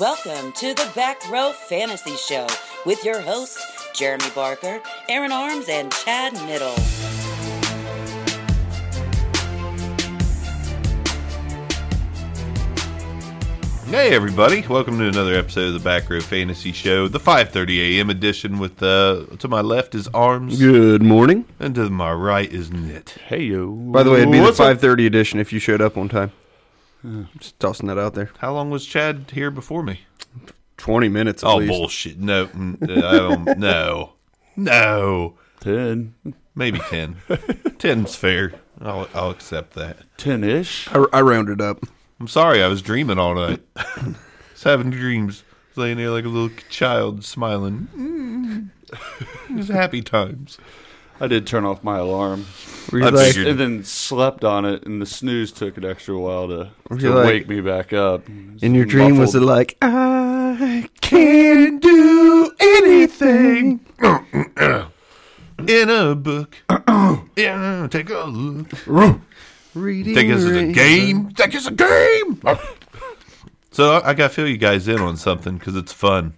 Welcome to the Back Row Fantasy Show with your hosts, Jeremy Barker, Aaron Arms, and Chad Middle. Hey everybody, welcome to another episode of the Back Row Fantasy Show, the 5:30 a.m. edition. With uh, to my left is Arms, Good morning. and to my right is Knit. Hey yo. By the way, it'd be What's the up? 5:30 edition if you showed up on time. I'm just tossing that out there. How long was Chad here before me? 20 minutes at Oh least. bullshit! No, mm, uh, I don't, no, no, ten. maybe ten. Ten's fair. I'll, I'll accept that. Ten ish. I, I rounded up. I'm sorry, I was dreaming all night. was having dreams, was laying there like a little child, smiling. Mm. It was happy times. I did turn off my alarm. Were you I like, figured- And then slept on it and the snooze took an extra while to, Were to like- wake me back up. in your dream, was it like, I can't do anything? In a book. yeah, take a look. Reading Think this is a game? Think it's a game? so I, I got to fill you guys in on something because it's fun,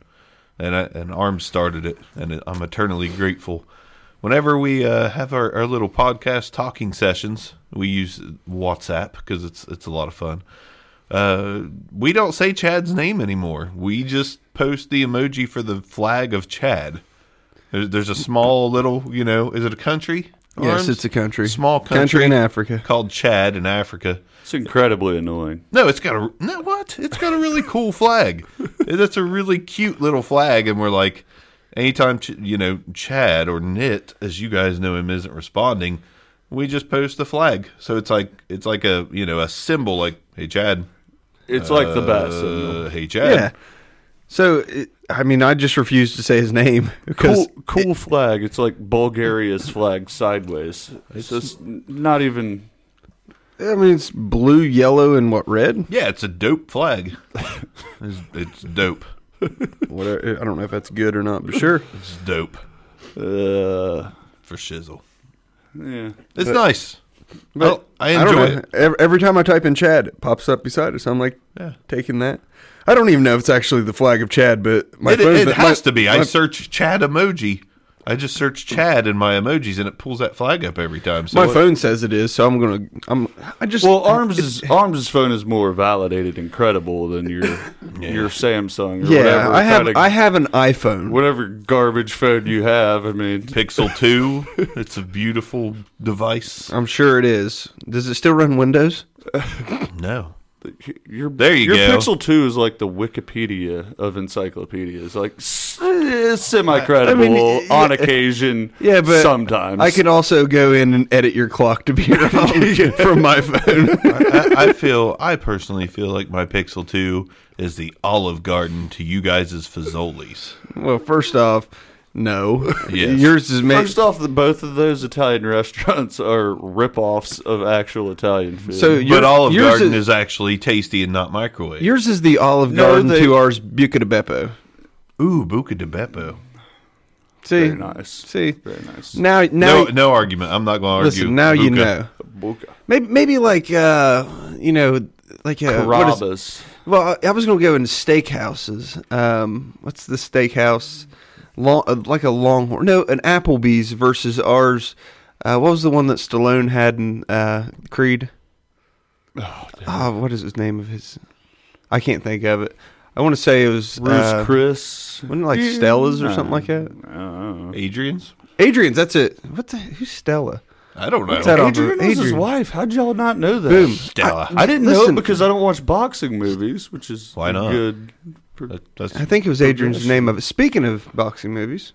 and I, and Arms started it, and it, I'm eternally grateful. Whenever we uh, have our, our little podcast talking sessions, we use WhatsApp because it's it's a lot of fun. Uh, we don't say Chad's name anymore. We just post the emoji for the flag of Chad. There's, there's a small little, you know, is it a country? Yes, it's a country. Small country, Country in Africa. called Chad in Africa. It's incredibly annoying. No, it's got a no. What? It's got a really cool flag. That's a really cute little flag, and we're like, anytime Ch- you know Chad or Knit, as you guys know him, isn't responding, we just post the flag. So it's like it's like a you know a symbol, like hey Chad, It's like the best. uh, hey Chad. Yeah. So, it, I mean, I just refuse to say his name because Cool, cool flag. It's like Bulgaria's flag sideways. It's just not even. I mean, it's blue, yellow, and what red? Yeah, it's a dope flag. it's, it's dope. Whatever. I don't know if that's good or not, but sure. It's dope Uh, for shizzle. yeah. It's nice. But Well, I don't enjoy know. it. Every, every time I type in Chad, it pops up beside us. So I'm like, Yeah. taking that. I don't even know if it's actually the flag of Chad, but my it phone it my- has to be. I my- search Chad emoji. I just search Chad in my emojis, and it pulls that flag up every time. So my what- phone says it is, so I'm gonna. I'm. I just. Well, Arms' is Arms' phone is more validated and credible than your your Samsung or yeah, whatever. I have. kinda- I have an iPhone. whatever garbage phone you have. I mean, Pixel 2. it's a beautiful device. I'm sure it is. Does it still run Windows? No. Your There you go. your go. Pixel Two is like the Wikipedia of encyclopedias, like eh, semi credible I mean, yeah. on occasion. Yeah, but sometimes I can also go in and edit your clock to be wrong from my phone. I, I feel, I personally feel like my Pixel 2 is the Olive Garden to you guys' Fazoli's. well, first off, no. Yes. Yours is made. First off, the, both of those Italian restaurants are rip-offs of actual Italian food. So But your- Olive yours Garden is, is actually tasty and not microwave. yours is the Olive No, Garden they- to ours Buca di Beppo. Ooh, Buca di Beppo. See, very nice. see. very nice. Now, now, No, no argument. I'm not going to argue. listen. Now you know. Buca. Maybe, maybe like uh, you know, like uh, Carrabba's. Well, I was gonna go in steakhouses. Um, what's the steakhouse? Long, uh, like a Longhorn? No, an Applebee's versus ours. Uh, what was the one that Stallone had in uh, Creed? Oh, what is his name of his? I can't think of it. I want to say it was Bruce uh, Chris. wasn't it like Stella's or something like that? I. Adrian's? Adrian's. That's it. What the? Who's Stella? I don't know. What's that Adrian was his wife. How'd y'all not know that? Boom. Stella. I didn't know Listen. it because I don't watch boxing movies, which is Why not? good. That- that's- I think it was Adrian's name of it. Speaking of boxing movies,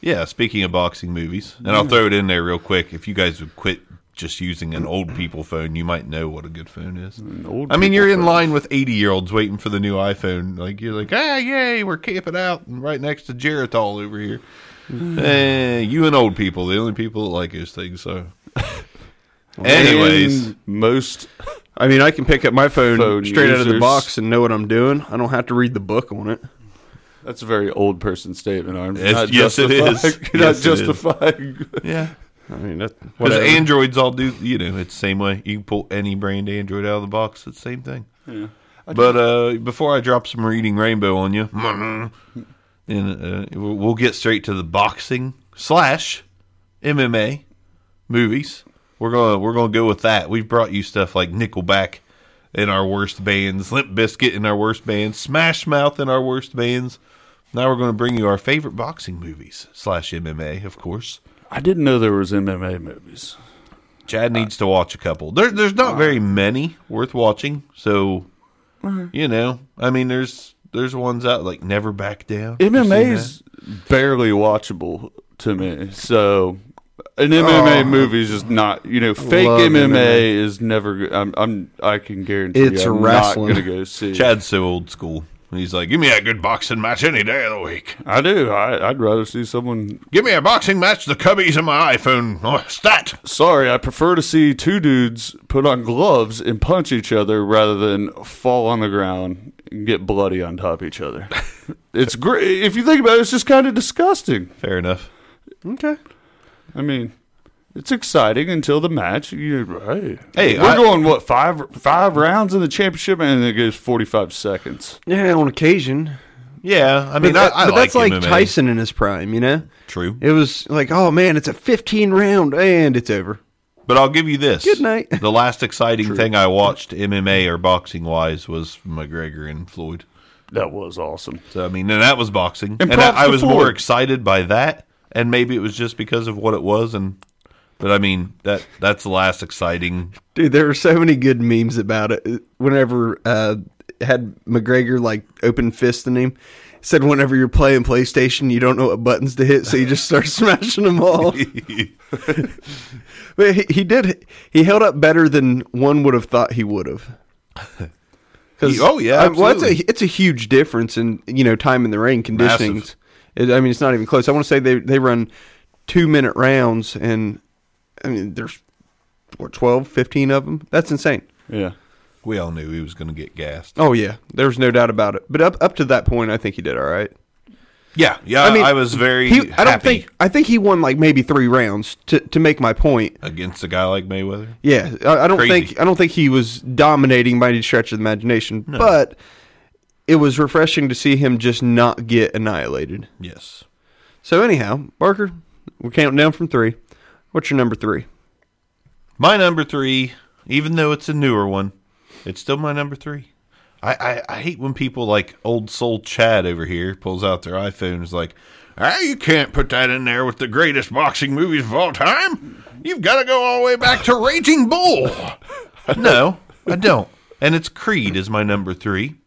Yeah, speaking of boxing movies, and I'll throw it in there real quick. If you guys would quit just using an old people phone, you might know what a good phone is. old I mean, you're in phone. line with 80 year olds waiting for the new iPhone. Like, you're like, ah, yay, we're camping out and right next to Geritol over here. eh, you and old people, the only people that like those things. So, anyways, most I mean, I can pick up my phone, Phone straight out of the box and know what I'm doing. I don't have to read the book on it. that's a very old person statement. I'm Yes- not yes, it justifying- You're Yes, it not is. justifying. yeah. I mean, that, Because. Androids all do, you know, it's the same way. You can pull any brand Android out of the box, it's the same thing. Yeah. But uh, before I drop some reading rainbow on you, and uh, we'll we'll get straight to the boxing slash MMA movies. We're gonna we're gonna go with that. We've brought you stuff like Nickelback in our worst bands, Limp Bizkit in our worst bands, Smash Mouth in our worst bands. Now we're going to bring you our favorite boxing movies slash MMA, of course. I didn't know there was MMA movies. Chad needs to watch a couple. There, there's not very many worth watching, so uh-huh. you know. I mean, there's there's ones out like Never Back Down. You seen MMA's barely watchable to me. So an MMA Oh. movie is just not, you know, fake MMA, MMA. is never. go- I'm, I'm, I can guarantee It's you, I'm wrestling. not going to go see. Chad's so old school. He's like, give me a good boxing match any day of the week. I do. I, I'd rather see someone. Give me a boxing match. The cubbies in my iPhone. Oh, stat. Sorry, I prefer to see two dudes put on gloves and punch each other rather than fall on the ground and get bloody on top of each other. it's great. If you think about it, it's just kind of disgusting. Fair enough. Okay. I mean, it's exciting until the match. You right? Hey, we're I- going what five five rounds in the championship, and it goes forty five seconds. Yeah, on occasion. Yeah, I mean, but that- I, I but that's like like MMA. Tyson in his prime, you know? True, It was like, oh man, it's a 15 round and it's over. but I'll give you this. Good night. The last exciting thing I watched MMA or boxing wise was McGregor and Floyd. That was awesome. So I mean, and that was boxing, And and, I, I to was more excited by that, and maybe it was just because of what it was, and but I mean that that's the last exciting. Dude, there are so many good memes about it. Whenever uh had McGregor like open fisting him, he said whenever you're playing PlayStation, you don't know what buttons to hit, so you just start smashing them all. But he, he did. He held up better than one would have thought he would have. He- oh, yeah, I- well, it's a it's a huge difference in you know time in the ring conditioning. Massive. It, I mean, it's not even close. I want to say they they run two minute rounds, and I mean, there's what 12, 15 of them. That's insane. Yeah. we all knew he was going to get gassed. Oh yeah, there's no doubt about it. But up up to that point, I think he did all right. Yeah, yeah. I, mean, I was very. He, I don't think I think he won like maybe three rounds to to make my point. against a guy like Mayweather. Yeah, I, I don't Crazy. think I don't think he was dominating by any stretch of the imagination, but it was refreshing to see him just not get annihilated. Yes. So anyhow, Barker, we're counting down from three. What's your number three? My number three, even though it's a newer one, it's still my number three. I, I, I hate when people like old soul Chad over here pulls out their iPhone and is like, ah, you can't put that in there with the greatest boxing movies of all time. You've got to go all the way back to Raging Bull. no, I don't. And it's Creed is my number three.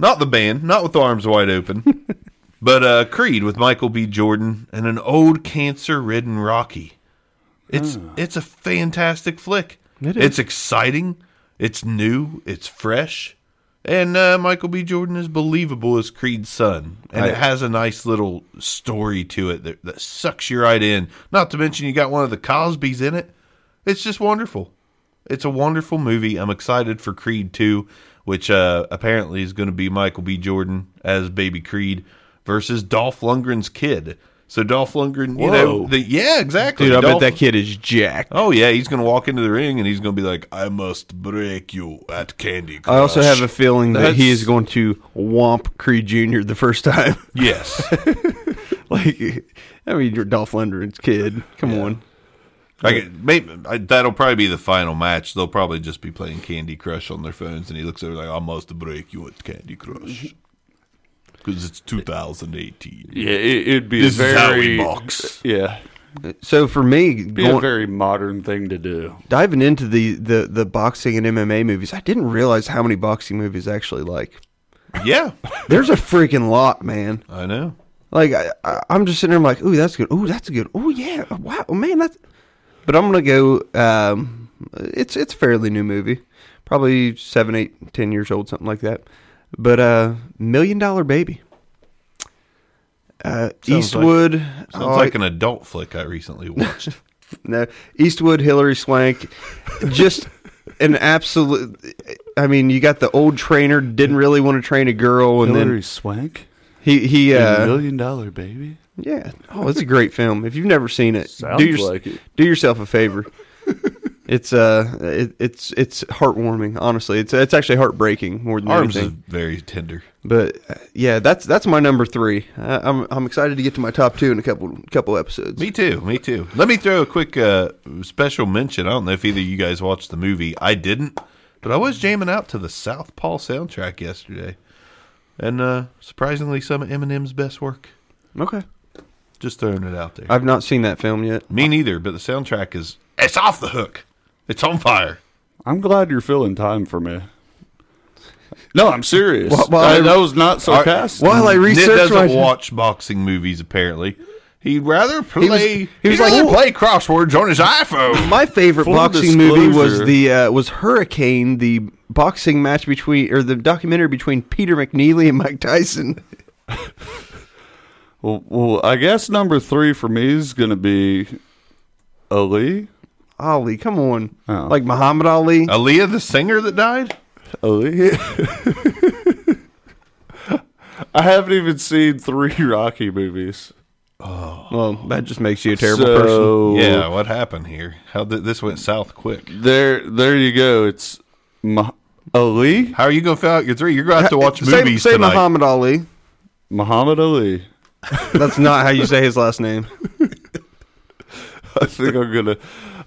Not the band, not with arms wide open, but uh, Creed with Michael B. Jordan and an old cancer ridden Rocky. It's it's a fantastic flick. It is. It's exciting. It's new. It's fresh. And uh, Michael B. Jordan is believable as Creed's son, and it has a nice little story to it that, that sucks you right in. Not to mention you got one of the Cosbys in it. It's just wonderful. It's a wonderful movie. I'm excited for Creed 2, which uh, apparently is going to be Michael B. Jordan as Baby Creed versus Dolph Lundgren's kid. So Dolph Lundgren, you know, Whoa. the, yeah, exactly. Dude, I Dolph- bet that kid is jacked. Oh yeah, he's gonna walk into the ring and he's gonna be like, "I must break you at Candy Crush." I also have a feeling that he is going to womp Creed Jr. the first time. yes. like, I mean, you're Dolph Lundgren's kid. Come on. Like maybe I, that'll probably be the final match. They'll probably just be playing Candy Crush on their phones, and he looks over like, "I must break you at Candy Crush." Mm-hmm. Because it's 2018. Yeah, it, it'd be This a is very how we box. Yeah, So for me, be a very modern thing to do. diving into the, the, the boxing and MMA movies, I didn't realize how many boxing movies I actually like. Yeah, There's a freaking lot, man. I know. Like I, I, I'm just sitting there, I'm like, ooh, that's good. Ooh, that's good. Ooh, yeah. Wow, man, that's. But I'm gonna go. Um, it's it's a fairly new movie, probably seven, eight, ten years old, something like that. But uh, Million Dollar Baby. Uh, Sounds like- Eastwood. Sounds oh, like an adult flick I recently watched. No, Eastwood, Hilary Swank, just an absolute. I mean, you got the old trainer didn't really want to train a girl, and Hilary then Swank, he he a uh, million dollar baby. Yeah. Oh, it's a great film. If you've never seen it, Sounds do your, like it. do yourself a favor. It's uh, it, it's it's heartwarming. Honestly, it's it's actually heartbreaking more than Arms is very tender. But uh, yeah, that's that's my number three. I, I'm I'm excited to get to my top two in a couple couple episodes. Me too. Me too. Let me throw a quick uh, special mention. I don't know if either of you guys watched the movie. I didn't, but I was jamming out to the Southpaw soundtrack yesterday, and uh, surprisingly, some of Eminem's best work. Okay, Just throwing it out there. I've not seen that film yet. Me neither, but the soundtrack is it's off the hook. It's on fire. I'm glad you're filling time for me. No, I'm serious. Well, well, I- I- that was not sarcastic. While I Ned research doesn't my watch boxing movies. Apparently, he'd rather play. was- He he was was like- like play crosswords on his iPhone. my favorite Full boxing movie was the uh, was Hurricane, the boxing match between or the documentary between Peter McNeeley and Mike Tyson. Well, well, I guess number three for me is going to be Ali. Ali, come on, Oh. like Muhammad Ali. Aaliyah, the singer that died. Ali. I haven't even seen three Rocky movies. Oh. Well, that just makes you a terrible so, person. Yeah, what happened here? How did this went south quick? There, there you go. It's Ma- Ali, How are you gonna fill out your three? You're gonna have to watch say, movies say tonight. Muhammad Ali. Muhammad Ali. That's not how you say his last name. I think I'm gonna.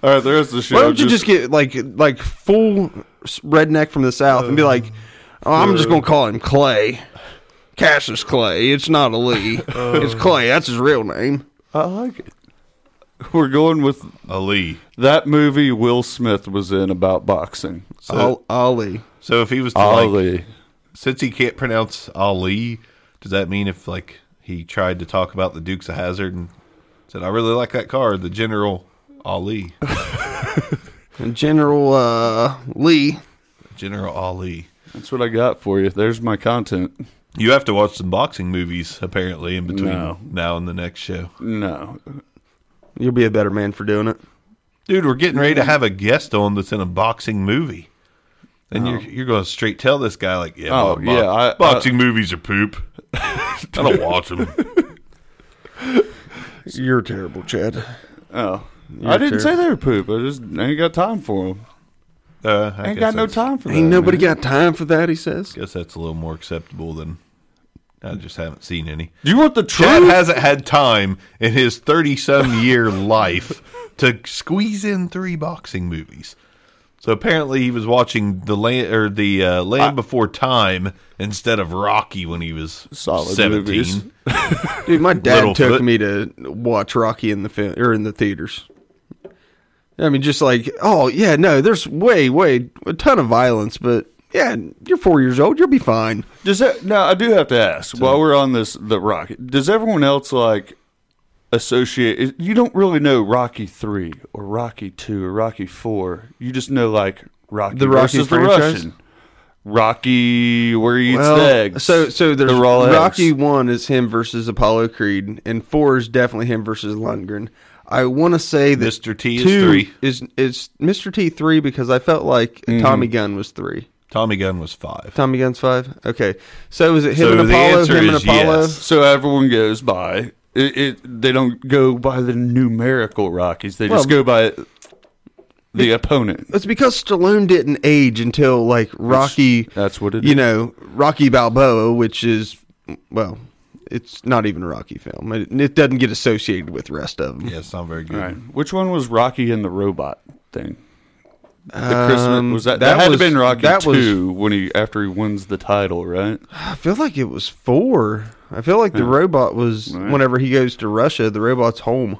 All right, there's the show. Why don't you just get like like full redneck from the south and be like, oh, I'm just gonna call him Clay, Cassius Clay. It's not Ali. Oh. it's Clay. That's his real name. I like it. We're going with Ali. that movie Will Smith was in about boxing. Al- Ali. So if he was to like, Ali. since he can't pronounce Ali, does that mean if like he tried to talk about the Dukes of Hazzard and said, "I really like that car," the General Ali, General uh, Lee. General Ali. That's what I got for you. There's my content. You have to watch some boxing movies apparently in between No. now and the next show. No. You'll be a better man for doing it. Dude, we're getting ready to have a guest on that's in a boxing movie. And you're you're going to straight tell this guy like, yeah, Oh, bo- yeah, I- boxing movies are poop. I don't watch them. You're terrible, Chad. Oh. I didn't terrible. say they were poop. I just ain't got time for them. Uh, I ain't got no time for that. Ain't nobody man. got time for that. He says. Guess that's a little more acceptable than I just haven't seen any. Do you want the truth? Chad truth? hasn't had time in his thirty-some year life to squeeze in three boxing movies. So apparently he was watching the land or the uh, Land Before Time instead of Rocky when he was Solid seventeen. Dude, my dad Littlefoot. took me to watch Rocky in the film or in the theaters. I mean, just like, oh yeah, no, there's way, way a ton of violence, but yeah, you're four years old, you'll be fine. Does that now? I do have to ask while we're on this the Rocky. Does everyone else like associate? You don't really know Rocky three or Rocky two or Rocky four. You just know like Rocky The Rocky versus the franchise? Russian. Rocky where he eats Well, the eggs. So, so there's the raw Rocky eggs. one is him versus Apollo Creed, and four is definitely him versus Lundgren. I want to say that Mr. T is 3. Is is Mr. T three because I felt like Mm-hmm. Tommy Gunn was three. Tommy Gunn was five. Tommy Gunn's five. Okay, so is it him So and Apollo? answer Him and Apollo. yes. So everyone goes by it, it. They don't go by the numerical Rockies. They just Well, go by the opponent. It's because Stallone didn't age until like Rocky. That's what it you is. know, Rocky Balboa, which is well, it's not even a Rocky film. It, it doesn't get associated with the rest of them. Yeah, it's not very good. All right. Which one was Rocky and the robot thing? The Christmas Um, was that? that That, had was- to been Rocky that was- two when he after he wins the title, right? I feel like it was four. I feel like the robot was Right. whenever he goes to Russia, the robot's home.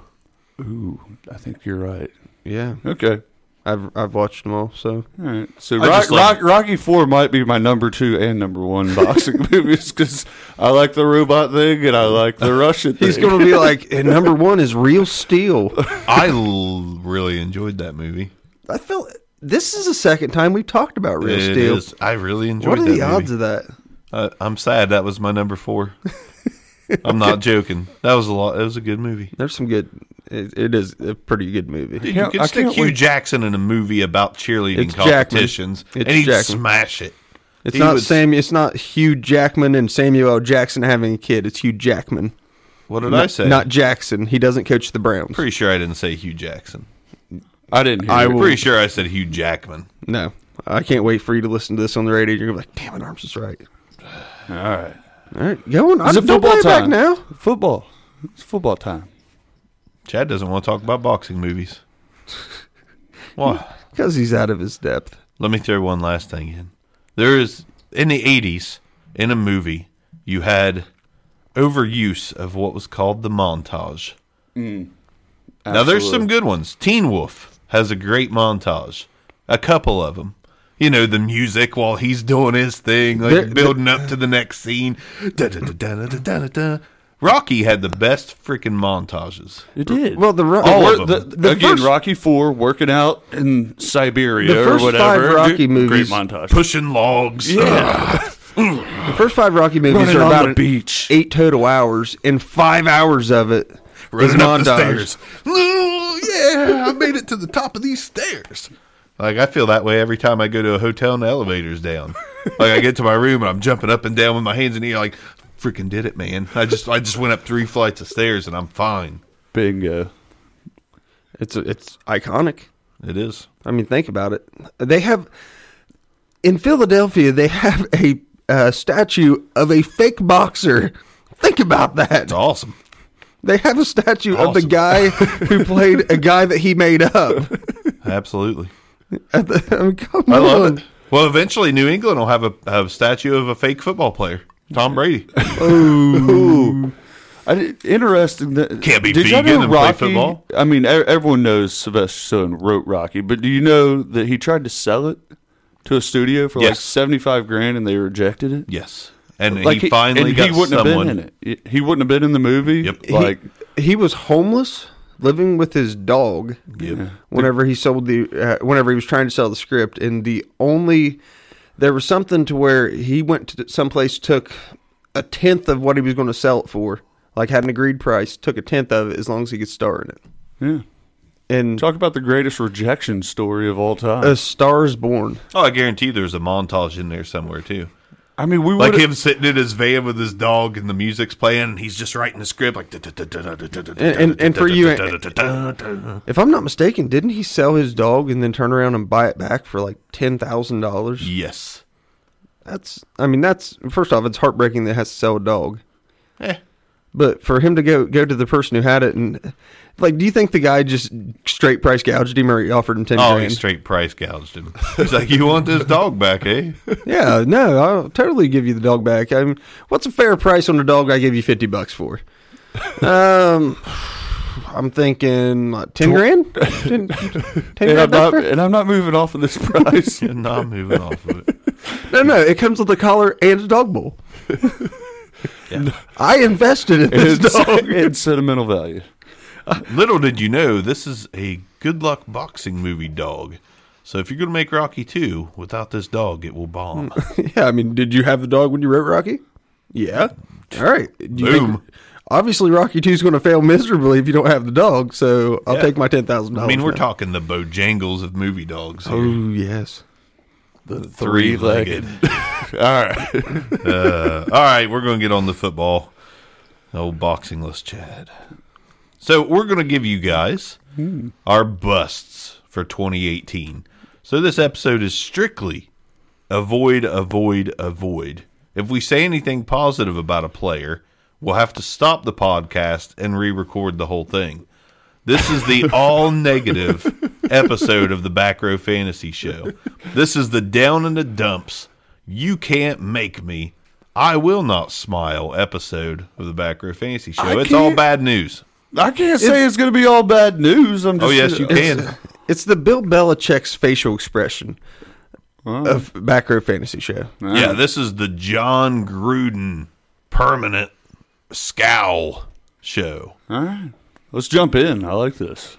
Ooh, I think you're right. Yeah, Okay. I've I've watched them all. So All right. So Rock, like- Rock, Rocky Four might be my number two and number one boxing movies because I like the robot thing and I like the Russian thing. he's going to be like, and number one is Real Steel. I l- really enjoyed that movie. I feel this is the second time we've talked about Real It Steel. is- I really enjoyed What are that the odds of that? Uh, I'm sad that was my number four. I'm not joking. That was a lot. It was a good movie. There's some good. It, it is a pretty good movie. Dude, you can't- could I stick can't Hugh wait- Jackson in a movie about cheerleading It's Jackman. competitions, It's and he'd Jackman. smash it. It's He not was- Sam. It's not Hugh Jackman and Samuel L. Jackson having a kid. It's Hugh Jackman. What did not, I say? Not Jackson. He doesn't coach the Browns. Pretty sure I didn't say Hugh Jackson. I didn't hear. I it. will- Pretty sure I said Hugh Jackman. No, I can't wait for you to listen to this on the radio. You're gonna be like, "Damn it, Arms is right." All right. All right, go on. I Is it football play it back time now. Football. It's football time. Chad doesn't want to talk about boxing movies. Why? Because he's out of his depth. Let me throw one last thing in. There is in the '80s in a movie you had overuse of what was called the montage. Mm. Now there's some good ones. Teen Wolf has a great montage. A couple of them. You know the music while he's doing his thing, like There- building up to the next scene. Da, da, da, da, da, da, da, da. Rocky had the best freaking montages. It did. Well, the ro- All the- of the, them. the again, first- Rocky Four working out in Siberia The first or whatever. five Rocky Great movies- montage. Pushing logs. yeah, the first five Rocky movies Running are about the an beach. eight total hours, and five hours of it is running up the montage. stairs. Oh, yeah, I made it to the top of these stairs. Like I feel that way every time I go to a hotel and the elevator's down. like I get to my room and I'm jumping up and down with my hands the air, like freaking did it, man. I just I just went up three flights of stairs and I'm fine. bingo. It's it's iconic. It is. I mean, think about it. They have in Philadelphia. They have a uh, statue of a fake boxer. Think about that. It's awesome. They have a statue of the guy who played a guy that he made up. Absolutely. At the- I mean, come I love on. it. Well, eventually New England will have a have a statue of a fake football player, Tom Brady. Oh. I did, interesting. That, Can't be did y'all vegan know and play football. I mean, everyone knows Sylvester Stallone wrote Rocky, but do you know that he tried to sell it to a studio for like seventy five grand, and they rejected it? Yes, and Like he finally and got he wouldn't someone. have been in it. He wouldn't have been in the movie. Yep. Like he, he was homeless, living with his dog. Yep. Whenever he sold the, uh, whenever he was trying to sell the script, and the only there was something to where he went to someplace, took a tenth of what he was going to sell it for, like had an agreed price, took a tenth of it as long as he could star in it. yeah. And Talk about the greatest rejection story of all time. a Star is Born. Oh, I guarantee there's a montage in there somewhere too. I mean, we Like him sitting in his van with his dog and the music's playing and he's just writing the script like And- and- for you- If I'm not mistaken, didn't he sell his dog and then turn around and buy it back for like ten thousand dollars? Yes. That's, I mean, that's first off, it's heartbreaking that has to sell a dog. Eh. But for him to go go to the person who had it and like, do you think the guy just straight price gouged him or he offered him ten? he grand? straight price gouged him. He's like, "You want this dog back, eh?" yeah, no, I'll totally give you the dog back. I mean, what's a fair price on a dog? I gave you fifty bucks for. Um, I'm thinking what, ten grand. 10, 10 and I'm grand not, and I'm not moving off of this price. no, I'm not moving off of it. No, no, it comes with a collar and a dog bowl. Yeah. I invested in this it's, dog. it's sentimental value. Little did you know, this is a good luck boxing movie dog. So if you're going to make Rocky 2 without this dog, it will bomb. yeah, I mean, did you have the dog when you wrote Rocky? Yeah. All right. Do you think- Boom. obviously, Rocky Two is going to fail miserably if you don't have the dog. So I'll Yeah. take my $10,000. I dollars. mean, we're talking the Bojangles of movie dogs. Here. Oh yes. The three-legged. All right. uh, all right, we're going to get on the football. Old boxingless Chad. So we're going to give you guys our busts for 2018. So this episode is strictly avoid, avoid, avoid. If we say anything positive about a player, we'll have to stop the podcast and re-record the whole thing. This is the all negative episode of the Back Row Fantasy Show. This is the down in the dumps. You can't make me. I will not smile episode of the Back Row Fantasy Show. I it's all can't- bad news. I can't say it's, going to be all bad news. I'm just Oh yes, you It's, can. it's the Bill Belichick's facial expression of back row fantasy show. Yeah, this is the Jon Gruden permanent scowl show. All right. Let's jump in. I like this.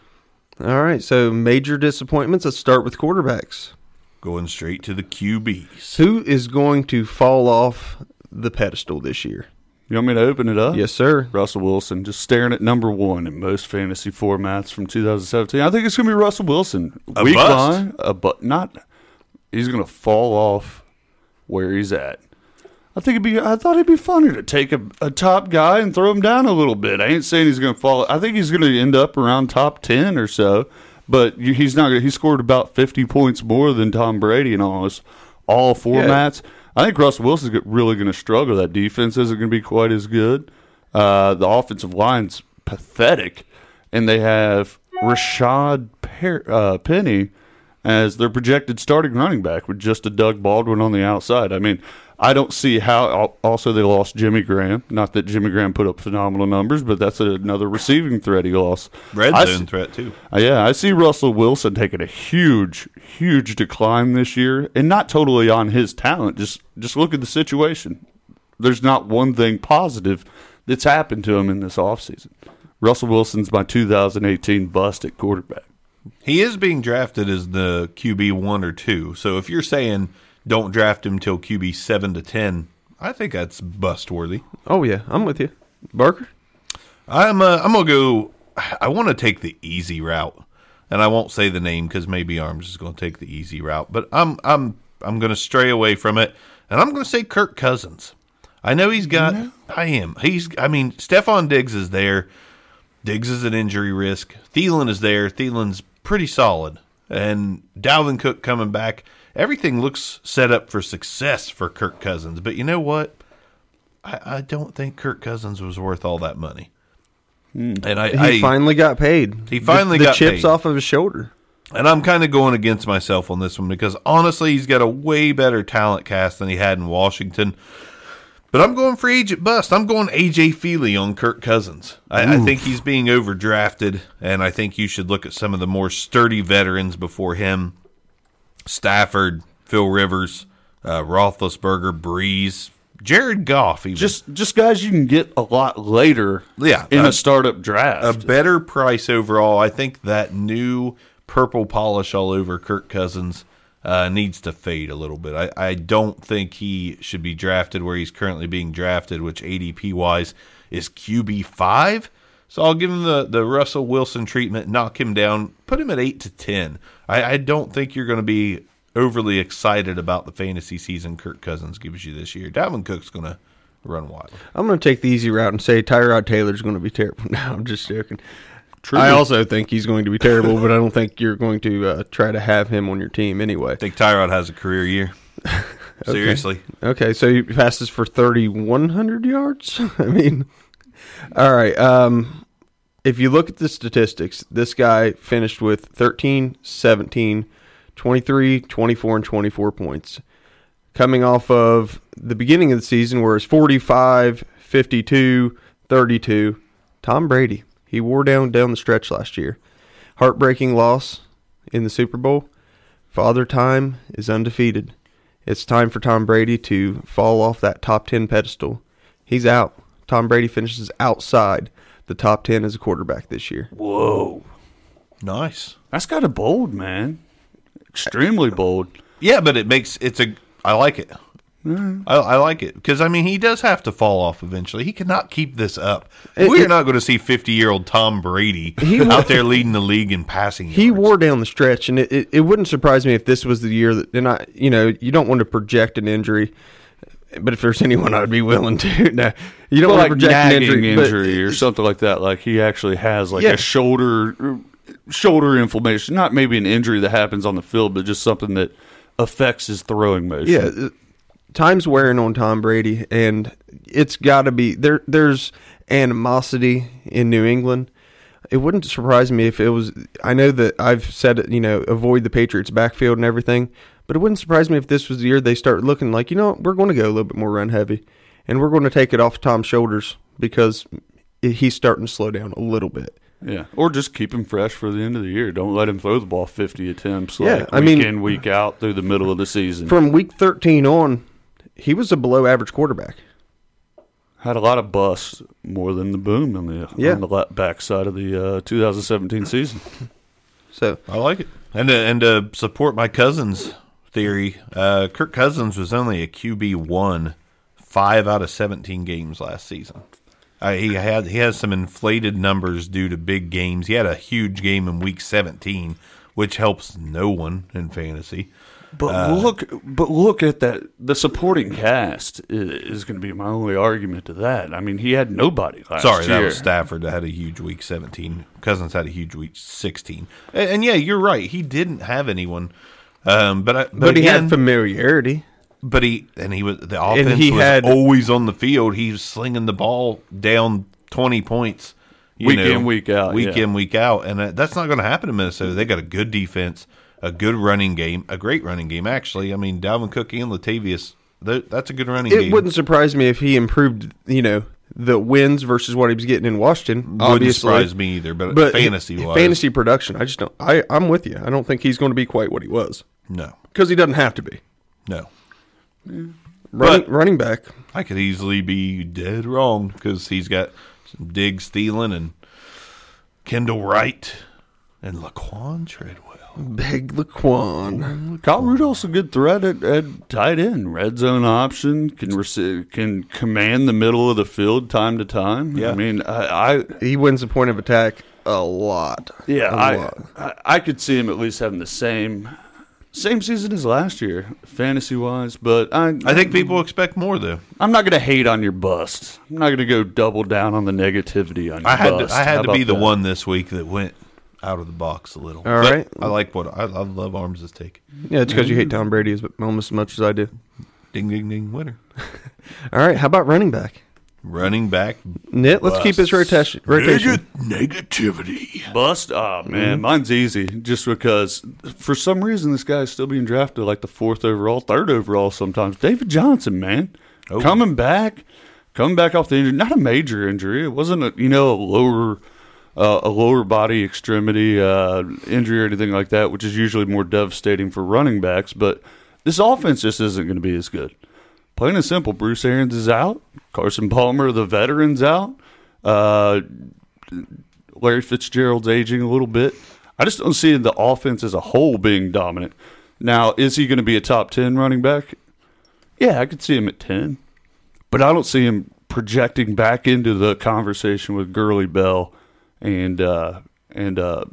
All right. So major disappointments. Let's start with quarterbacks. Going straight to the QBs. Who is going to fall off the pedestal this year? You want me to open it up? Yes, sir. Russell Wilson, just staring at number one in most fantasy formats from 2017. I think it's going to be Russell Wilson. A Week bust? line, a but not. He's going to fall off where he's at. I think it'd be. I thought it'd be funny to take a, a top guy and throw him down a little bit. I ain't saying he's going to fall. I think he's going to end up around top ten or so. but he's not. He scored about fifty points more than Tom Brady in almost all formats. I think Russell Wilson's really going to struggle. That defense isn't going to be quite as good. Uh, the offensive line's pathetic, and they have Rashaad per- uh, Penny as their projected starting running back with just a Doug Baldwin on the outside. I mean, I don't see how. Also, they lost Jimmy Graham. Not that Jimmy Graham put up phenomenal numbers, but that's another receiving threat he lost. Red zone see- threat too. uh, yeah, I see Russell Wilson taking a huge, huge decline this year, and not totally on his talent. Just, just look at the situation. There's not one thing positive that's happened to him in this offseason. Russell Wilson's my 2018 bust at quarterback. He is being drafted as the QB one or two. So if you're saying don't draft him till QB seven to ten, I think that's bust worthy. Oh yeah, I'm with you, Barker. I'm uh, I'm gonna go. I want to take the easy route, and I won't say the name because maybe Arms is gonna take the easy route. But I'm I'm I'm gonna stray away from it, and I'm gonna say Kirk Cousins. I know he's got. I am. He's. I mean, Stefon Diggs is there. Diggs is an injury risk. Thielen is there. Thielen's pretty solid, and Dalvin Cook coming back. Everything looks set up for success for Kirk Cousins. But you know what? I, I don't think Kirk Cousins was worth all that money. Hmm. And I, He I finally got paid. He finally the, the got chips paid. off of his shoulder. and I'm kind of going against myself on this one because honestly, he's got a way better talent cast than he had in Washington. But I'm going for agent bust. I'm going AJ Feeley on Kirk Cousins. I, I think he's being overdrafted, and I think you should look at some of the more sturdy veterans before him: Stafford, Phil Rivers, uh, Roethlisberger, Brees, Jared Goff. Even. Just, just guys you can get a lot later. Yeah, in uh, a startup draft. a better price overall. I think that new purple polish all over Kirk Cousins uh, needs to fade a little bit. I, I don't think he should be drafted where he's currently being drafted, which ADP wise is QB five. So I'll give him the, the Russell Wilson treatment, knock him down, put him at eight to ten. I, I don't think you're going to be overly excited about the fantasy season Kirk Cousins gives you this year. Dalvin Cook's going to run wild. I'm going to take the easy route and say Tyrod Taylor's going to be terrible. No, I'm just joking. I also think he's going to be terrible, but I don't think you're going to uh, try to have him on your team anyway. I think Tyrod has a career year. Seriously. Okay, so he passes for 3,100 yards? I mean, all right. Um, if you look at the statistics, this guy finished with 13, 17, 23, 24, and 24 points. Coming off of the beginning of the season where it's 45, 52, 32. Tom Brady, he wore down down the stretch last year. Heartbreaking loss in the Super Bowl. Father Time is undefeated. It's time for Tom Brady to fall off that top 10 pedestal. He's out. Tom Brady finishes outside the top 10 as a quarterback this year. Whoa, Nice. that's kind of bold, man. Extremely bold. Yeah, but it makes it's a. I like it. Mm. I, I like it because I mean he does have to fall off eventually. He cannot keep this up. It- we are it- not going to see fifty-year-old Tom Brady He out there leading the league in passing. He yards. wore down the stretch, and it, it, it wouldn't surprise me if this was the year that, and I, you know, you don't want to project an injury, but if there's anyone I'd be willing to, no, you don't Well, like nagging injury, injury, or something like that. Like he actually has like Yeah. a shoulder shoulder inflammation, not maybe an injury that happens on the field, but just something that affects his throwing motion. Yeah, uh, time's wearing on Tom Brady, and it's got to be there. There's animosity in New England. It wouldn't surprise me if it was. I know that I've said it, you know, avoid the Patriots' backfield and everything, but it wouldn't surprise me if this was the year they start looking like, you know, what, we're going to go a little bit more run heavy, and we're going to take it off Tom's shoulders because he's starting to slow down a little bit. Yeah, or just keep him fresh for the end of the year. Don't let him throw the ball fifty attempts. Yeah, like I week mean- in week out through the middle of the season. From week 13 on, he was a below average quarterback. Had a lot of busts more than the boom on the Yeah. on the backside of the uh, 2017 season. So I like it. And to, and to support my cousin's theory, uh, Kirk Cousins was only a QB one five out of seventeen games last season. Uh, he had he has some inflated numbers due to big games. He had a huge game in week seventeen which helps no one in fantasy. But Uh, look, but look at that. The supporting cast i- is, going to be my only argument to that. I mean, he had nobody last Sorry, year. that was Stafford that had a huge week 17. Cousins had a huge week 16. And, and yeah, you're right. He didn't have anyone. Um, but I, but, But, he again, had familiarity. but he and he was the offense he was had- always on the field. He was slinging the ball down 20 points. you Week know, in, week out, week yeah. in, week out, and that, that's not going to happen in Minnesota. They got a good defense, a good running game, a great running game. Actually, I mean Dalvin Cook and Latavius, that's a good running It game. wouldn't surprise me if he improved, you know, the wins versus what he was getting in Washington. Wouldn't obviously, surprise me either, but, but fantasy wise, fantasy production. I just don't. I I'm with you. I don't think he's going to be quite what he was no, because he doesn't have to be. no. Running, running back. I could easily be dead wrong because he's got some Diggs Thielen and Kendall Wright and Laquan Treadwell. Big Laquan. Kyle Rudolph's a good threat at, at tight end, red zone option, can rece- can command the middle of the field time to time. Yeah. I mean, I, I He wins the point of attack a lot. yeah, A I, lot. I I could see him at least having the same same season as last year, fantasy wise. But I I think people expect more though. I'm not going to hate on your bust. I'm not going to go double down on the negativity on your I had bust. to, I How had to be the that? one this week that went out of the box a little. All But right. I like what I, I love Arms' take. Yeah, it's because you hate Tom Brady as almost as much as I do. Ding ding ding winner. All right, how about running back? Running back. Nit, let's keep his rotation. rotation. negativity. Bust? Oh man, mm-hmm. mine's easy. Just because for some reason this guy's still being drafted like the fourth overall, third overall sometimes. David Johnson, man, Oh. coming back, coming back off the injury. Not a major injury. It wasn't a you know a lower. Uh, a lower body extremity uh, injury or anything like that, which is usually more devastating for running backs. But this offense just isn't going to be as good. Plain and simple, Bruce Arians is out. Carson Palmer, the veteran's out. Uh, Larry Fitzgerald's aging a little bit. I just don't see the offense as a whole being dominant. Now, is he going to be a top 10 running back? Yeah, I could see him at 10. But I don't see him projecting back into the conversation with Gurley Bell and uh, and uh,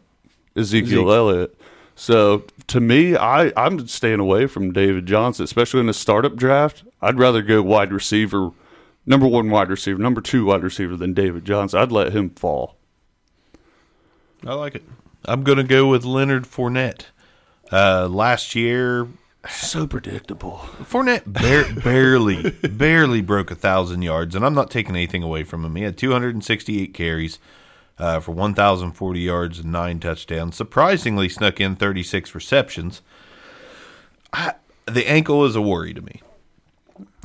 Ezekiel Zeke. Elliott. So to me, I, I'm staying away from David Johnson, especially in a startup draft. I'd rather go wide receiver, number one wide receiver, number two wide receiver than David Johnson. I'd let him fall. I like it. I'm going to go with Leonard Fournette. Uh, last year, So predictable. Fournette bar- barely, barely broke a thousand yards, and I'm not taking anything away from him. He had 268 carries uh, for 1,040 yards and nine touchdowns. Surprisingly, snuck in 36 receptions. I, the ankle is a worry to me.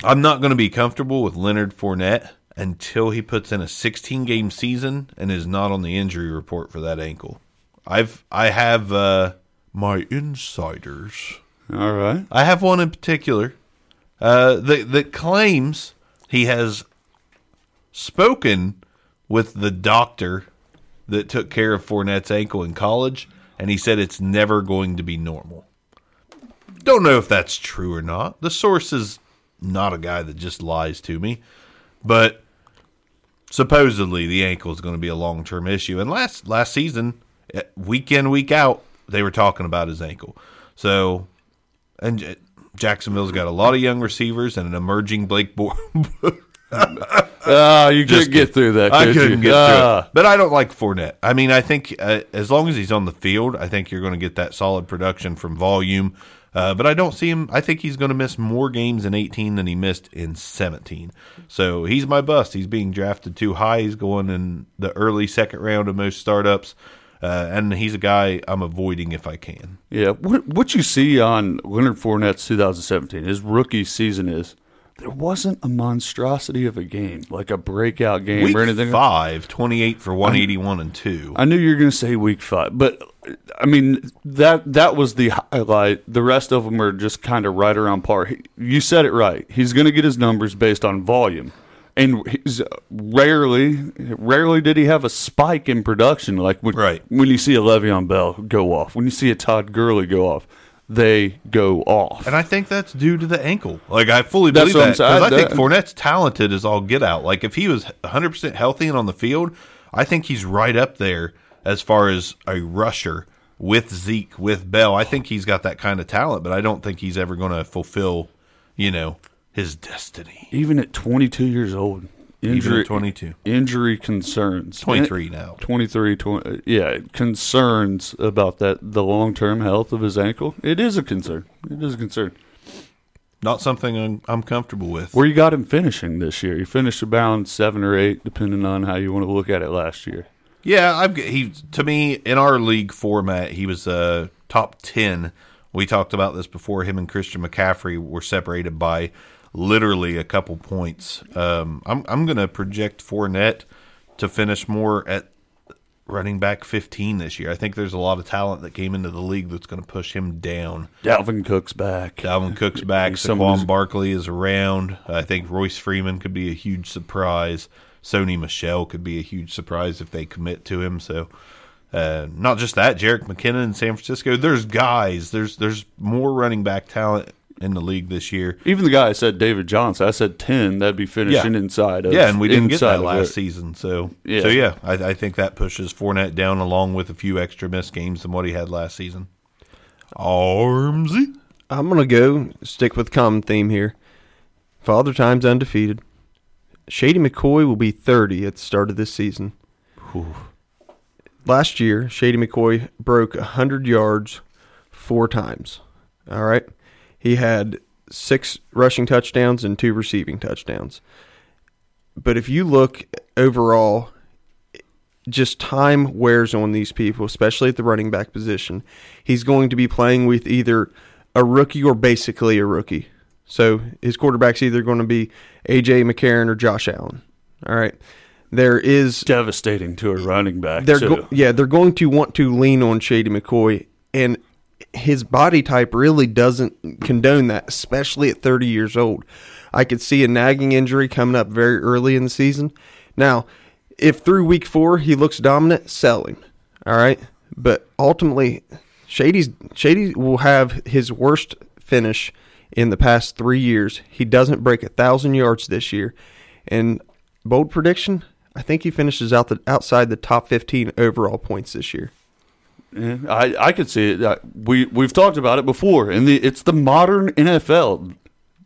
I'm not going to be comfortable with Leonard Fournette until he puts in a 16 game season and is not on the injury report for that ankle. I've I have uh, my insiders. All right. I have one in particular uh, that that claims he has spoken with the doctor that took care of Fournette's ankle in college, and he said it's never going to be normal. Don't know if that's true or not. The source is not a guy that just lies to me, but supposedly the ankle is going to be a long term issue. And last last season, eh, week in week out, they were talking about his ankle. So and Jacksonville's got a lot of young receivers and an emerging Blake Bor- Ah, you Just couldn't get through that. I could couldn't you? get through Ah. it. But I don't like Fournette. I mean, I think uh, as long as he's on the field, I think you're going to get that solid production from volume. Uh, but I don't see him. I think he's going to miss more games in 18 than he missed in 17. So he's my bust. He's being drafted too high. He's going in the early second round of most startups. Uh, and he's a guy I'm avoiding if I can. Yeah, what what you see on Leonard Fournette's 2017, his rookie season is there wasn't a monstrosity of a game, like a breakout game Week or anything. five, 28 for 181 and 2. I knew you were going to say week five, but I mean that that was the highlight. The rest of them are just kind of right around par. He- You said it right. He's going to get his numbers based on volume, and he's rarely, rarely did he have a spike in production like when Right. when you see a Le'Veon Bell go off, when you see a Todd Gurley go off, they go off. And I think that's due to the ankle. Like I fully believe what I'm that because I think That- Fournette's talented as all get out. Like if he was 100 percent healthy and on the field, I think he's right up there as far as a rusher with Zeke, with Bell. I think he's got that kind of talent, but I don't think he's ever going to fulfill, you know, his destiny. Even at 22 years old, Even injury 22. injury concerns. 23 now. 23, 20, yeah, concerns about that the long term health of his ankle. It is a concern. It is a concern. Not something I'm, I'm comfortable with. Where you got him finishing this year? He finished around seven or eight, depending on how you want to look at it. Last year, Yeah, I've he to me in our league format, he was uh, top ten. We talked about this before. Him and Christian McCaffrey were separated by literally a couple points. Um, I'm I'm going to project Fournette to finish more at running back 15 this year. I think there's a lot of talent that came into the league that's going to push him down. Dalvin Cook's back. Dalvin Cook's back. Some of his- Saquon Barkley is around. I think Royce Freeman could be a huge surprise. Sony Michel could be a huge surprise if they commit to him. So, uh, not just that, Jerick McKinnon in San Francisco. There's guys. There's there's more running back talent in the league this year. Even the guy I said David Johnson, I said ten. That'd be finishing Yeah. inside. Of, Yeah, and we didn't get that last season. So, Yeah. so yeah, I, I think that pushes Fournette down along with a few extra missed games than what he had last season. Armsy. I'm gonna go stick with common theme here. Father Time's undefeated. Shady McCoy will be 30 at the start of this season. Whew. Last year, Shady McCoy broke 100 yards four times. All right. He had six rushing touchdowns and two receiving touchdowns. But if you look overall, just time wears on these people, especially at the running back position. He's going to be playing with either a rookie or basically a rookie. So his quarterback's either going to be AJ McCarron or Josh Allen. All right. There is Devastating to a running back they're go- yeah, they're going to want to lean on Shady McCoy and his body type really doesn't condone that, especially at 30 years old. I could see a nagging injury coming up very early in the season. Now, if through week 4 he looks dominant, sell him. All right? But ultimately Shady's Shady will have his worst finish in the past 3 years. He doesn't break a 1000 yards this year. And bold prediction, I think he finishes out the outside the top 15 overall points this year. Yeah, I I could see it. Uh, We we've talked about it before, and the it's the modern NFL.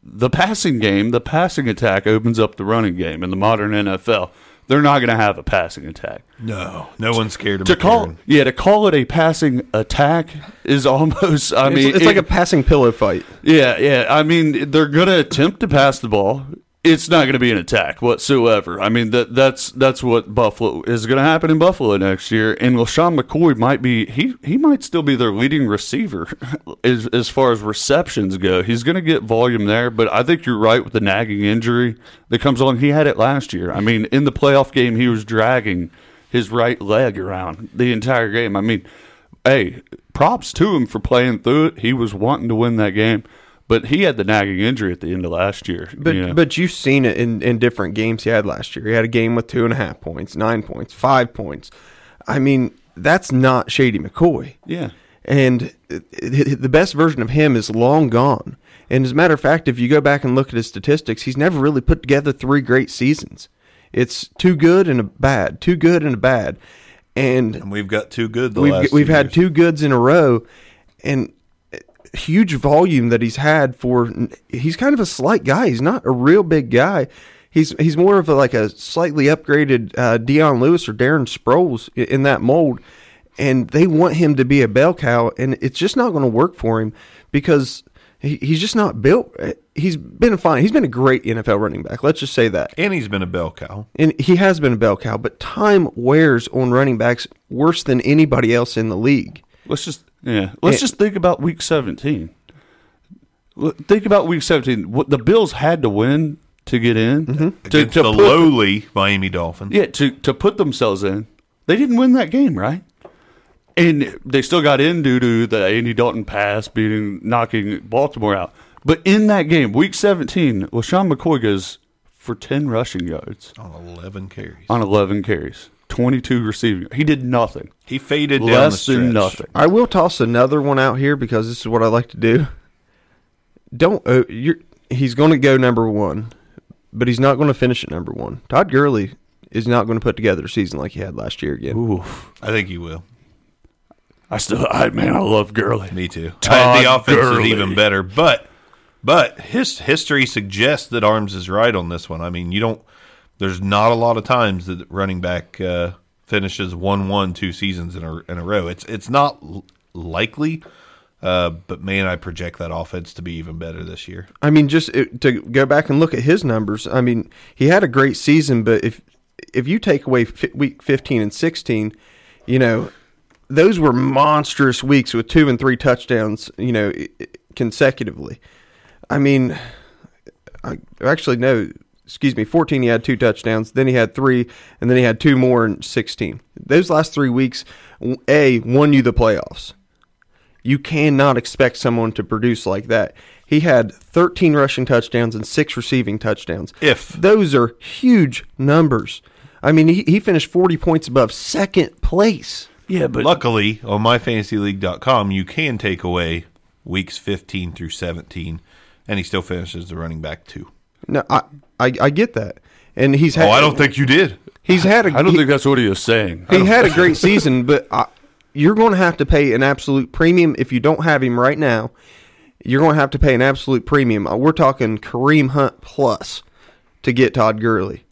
The passing game, the passing attack opens up the running game in the modern NFL. They're not going to have a passing attack. No, no one's scared of To call, yeah, to call it a passing attack is almost. I It's, mean, it's like a passing pillow fight. Yeah, yeah. I mean, they're going to attempt to pass the ball. It's not going to be an attack whatsoever. I mean, that that's that's what Buffalo is going to happen in Buffalo next year. And LeSean McCoy might be he he might still be their leading receiver as as far as receptions go. He's going to get volume there, but I think you're right with the nagging injury that comes along. He had it last year. I mean, in the playoff game, he was dragging his right leg around the entire game. I mean, hey, props to him for playing through it. He was wanting to win that game, but he had the nagging injury at the end of last year. But you know. but you've seen it in, in different games he had last year. He had a game with two and a half points, nine points, five points. I mean, that's not Shady McCoy. yeah, And it- it- the best version of him is long gone. And as a matter of fact, if you go back and look at his statistics, he's never really put together three great seasons. It's too good and a bad, too good and a bad. And And we've got two good the we've last we've two had years. two goods in a row, and huge volume that he's had for. He's kind of a slight guy. He's not a real big guy. He's he's more of a, like a slightly upgraded uh, Dion Lewis or Darren Sproles in that mold, and they want him to be a bell cow, and it's just not going to work for him because. he- He's just not built. He's been fine. He's been a great NFL running back. Let's just say that. and he's been a bell cow. And he has been a bell cow, but time wears on running backs worse than anybody else in the league. let's just yeah, let's Eh. just think about Week 17. Think about Week 17. What the Bills had to win to get in to, Against to the put- lowly Miami Dolphins. Yeah, to to put themselves in. They didn't win that game, right? And they still got in due to the Andy Dalton pass beating knocking Baltimore out. But in that game, week 17, LeSean McCoy goes for 10 rushing yards On 11 carries. on 11 carries, 22 receiving. He did nothing. He faded down Less the than nothing. I will toss another one out here because this is what I like to do. Don't uh, you're, he's going to go number one, but he's not going to finish at number one. Todd Gurley is not going to put together a season like he had last year again. Oof. I think he will. I still, I man, I love Gurley. Me too. Todd Uh, the offense Gurley. is even better, but but his history suggests that Arms is right on this one. I mean, you don't. There's not a lot of times that running back uh, finishes one one two seasons in a in a row. It's it's not l- likely, uh, but man, I project that offense to be even better this year. I mean, just it, to go back and look at his numbers. I mean, he had a great season, but if if you take away week fifteen and sixteen, you know, those were monstrous weeks with two and three touchdowns. You know, consecutively. I mean, I actually no. Excuse me, fourteen. He had two touchdowns. Then he had three, and then he had two more in sixteen. Those last three weeks, a won you the playoffs. You cannot expect someone to produce like that. He had 13 rushing touchdowns and six receiving touchdowns. If. those are huge numbers, I mean, he, he finished 40 points above second place. Yeah, but Luckily, on myfantasyleague.com, you can take away weeks 15 through 17, and he still finishes the running back two. No, I, I, I get that, and he's had. Oh, I don't think you did. he's had. A, I don't he, think that's what he was saying. he had a great season, but I, you're going to have to pay an absolute premium if you don't have him right now. You're going to have to pay an absolute premium. Uh, We're talking Kareem Hunt plus to get Todd Gurley.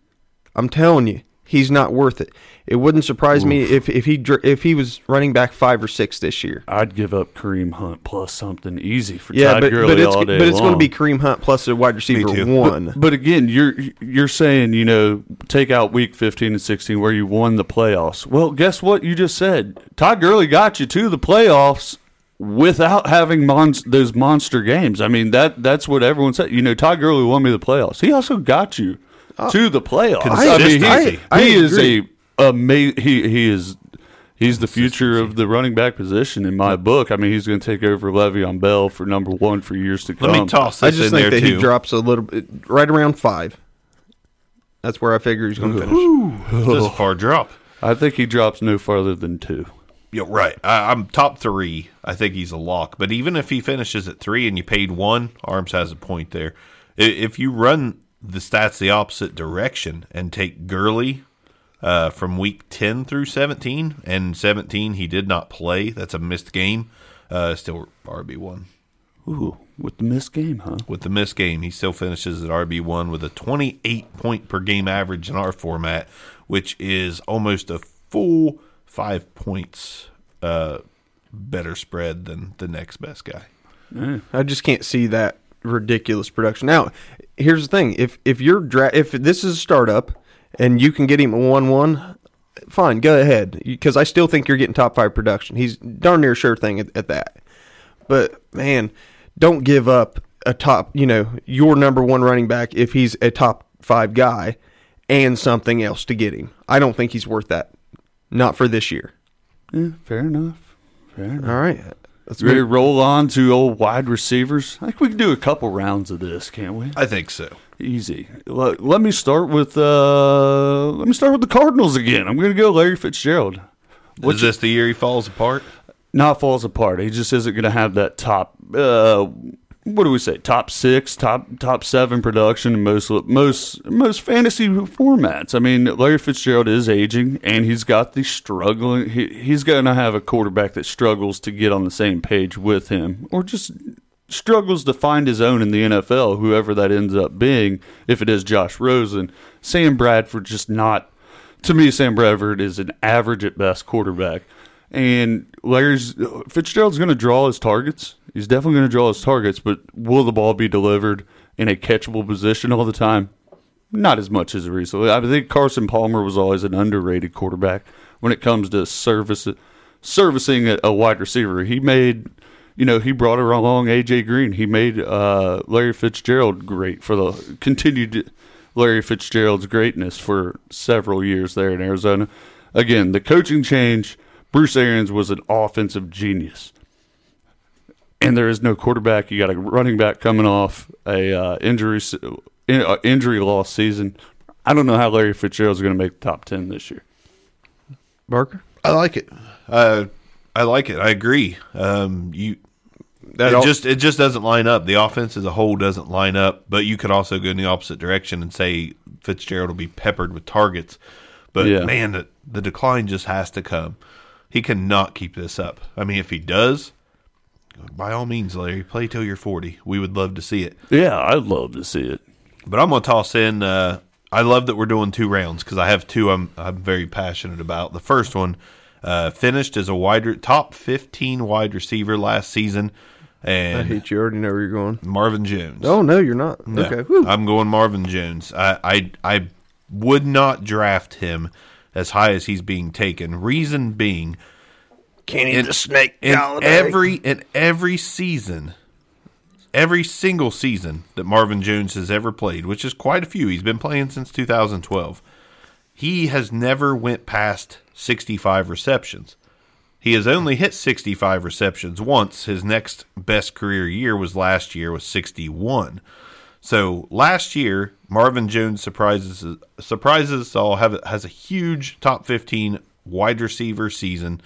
I'm telling you, he's not worth it. It wouldn't surprise me if if he if he was running back five or six this year. I'd give up Kareem Hunt plus something easy for Yeah, Todd but Gurley but it's all day but it's going to be Kareem Hunt plus a wide receiver one. But again, you're you're saying you know take out week fifteen and sixteen where you won the playoffs. Well, guess what you just said? Todd Gurley got you to the playoffs without having mon- those monster games. I mean that that's what everyone said. You know, Todd Gurley won me the playoffs. He also got you uh, to the playoffs. I mean, he, I- I he is a ama- he he is. He's the future of the running back position in my book. I mean, he's going to take over Le'Veon Bell for number one for years to come. Let me toss This I just in think there that too. he drops a little bit right around five. That's where I figure he's going to finish. This is a far drop. I think he drops no farther than two. Yeah, right. I, I'm top three. I think he's a lock. But even if he finishes at three and you paid one, Arms has a point there. If you run the stats the opposite direction and take Gurley uh, from week 10 through 17, and 17 he did not play, that's a missed game, uh, still RB1. Ooh, with the missed game, huh? With the missed game, he still finishes at RB1 with a 28 point per game average in our format, which is almost a full five points uh, better spread than the next best guy. I just can't see that ridiculous production. Now, here's the thing: if if you're dra- if this is a startup and you can get him a one-one, fine, go ahead. Because I still think you're getting top five production. He's darn near sure thing at, at that. But man, don't give up a top. You know, your number one running back if he's a top five guy and something else to get him. I don't think he's worth that. Not for this year. Yeah, fair enough. Fair enough. All right. Let's Ready to roll on to old wide receivers? I think we can do a couple rounds of this, can't we? I think so. Easy. Let, let me start with uh let me start with the Cardinals again. I'm going to go Larry Fitzgerald. Is this the year he falls apart? Not falls apart. He just isn't going to have that top uh what do we say? Top 6, top top 7 production in most most most fantasy formats. I mean, Larry Fitzgerald is aging and he's got the struggling he, he's going to have a quarterback that struggles to get on the same page with him or just struggles to find his own in the NFL, whoever that ends up being, if it is Josh Rosen. Sam Bradford just not to me, Sam Bradford is an average at best quarterback. And Larry's Fitzgerald's going to draw his targets. He's definitely going to draw his targets, but will the ball be delivered in a catchable position all the time? Not as much as recently. I think Carson Palmer was always an underrated quarterback when it comes to service servicing a, a wide receiver. He made, you know, he brought along AJ Green. He made uh, Larry Fitzgerald great for the continued Larry Fitzgerald's greatness for several years there in Arizona. Again, the coaching change. Bruce Arians was an offensive genius and there is no quarterback. You got a running back coming off a uh, injury se- in, uh, injury loss season. I don't know how Larry Fitzgerald's going to make the top ten this year. Barker. I like it. Uh, I like it. I agree. Um, you That it all- just it just doesn't line up. The offense as a whole doesn't line up. But you could also go in the opposite direction and say Fitzgerald will be peppered with targets. But Yeah. man, the, the decline just has to come. He cannot keep this up. I mean, if he does, by all means, Larry, play till you're 40. We would love to see it. Yeah, I'd love to see it. But I'm going to toss in. Uh, I love that we're doing two rounds because I have two I'm I'm very passionate about. The first one uh, finished as a wide top 15 wide receiver last season, I hate you. I already know where you're going. Marvin Jones. Oh no, you're not. No, Okay. Whew. I'm going Marvin Jones. I, I I would not draft him as high as he's being taken. Reason being, Kenny in, the Snake in Golladay. every in every season, every single season that Marvin Jones has ever played, which is quite a few. He's been playing since 2012. He has never went past 65 receptions. He has only hit 65 receptions once. His next best career year was last year with 61. So last year, Marvin Jones surprises surprises us all. Have has a huge top 15 wide receiver season.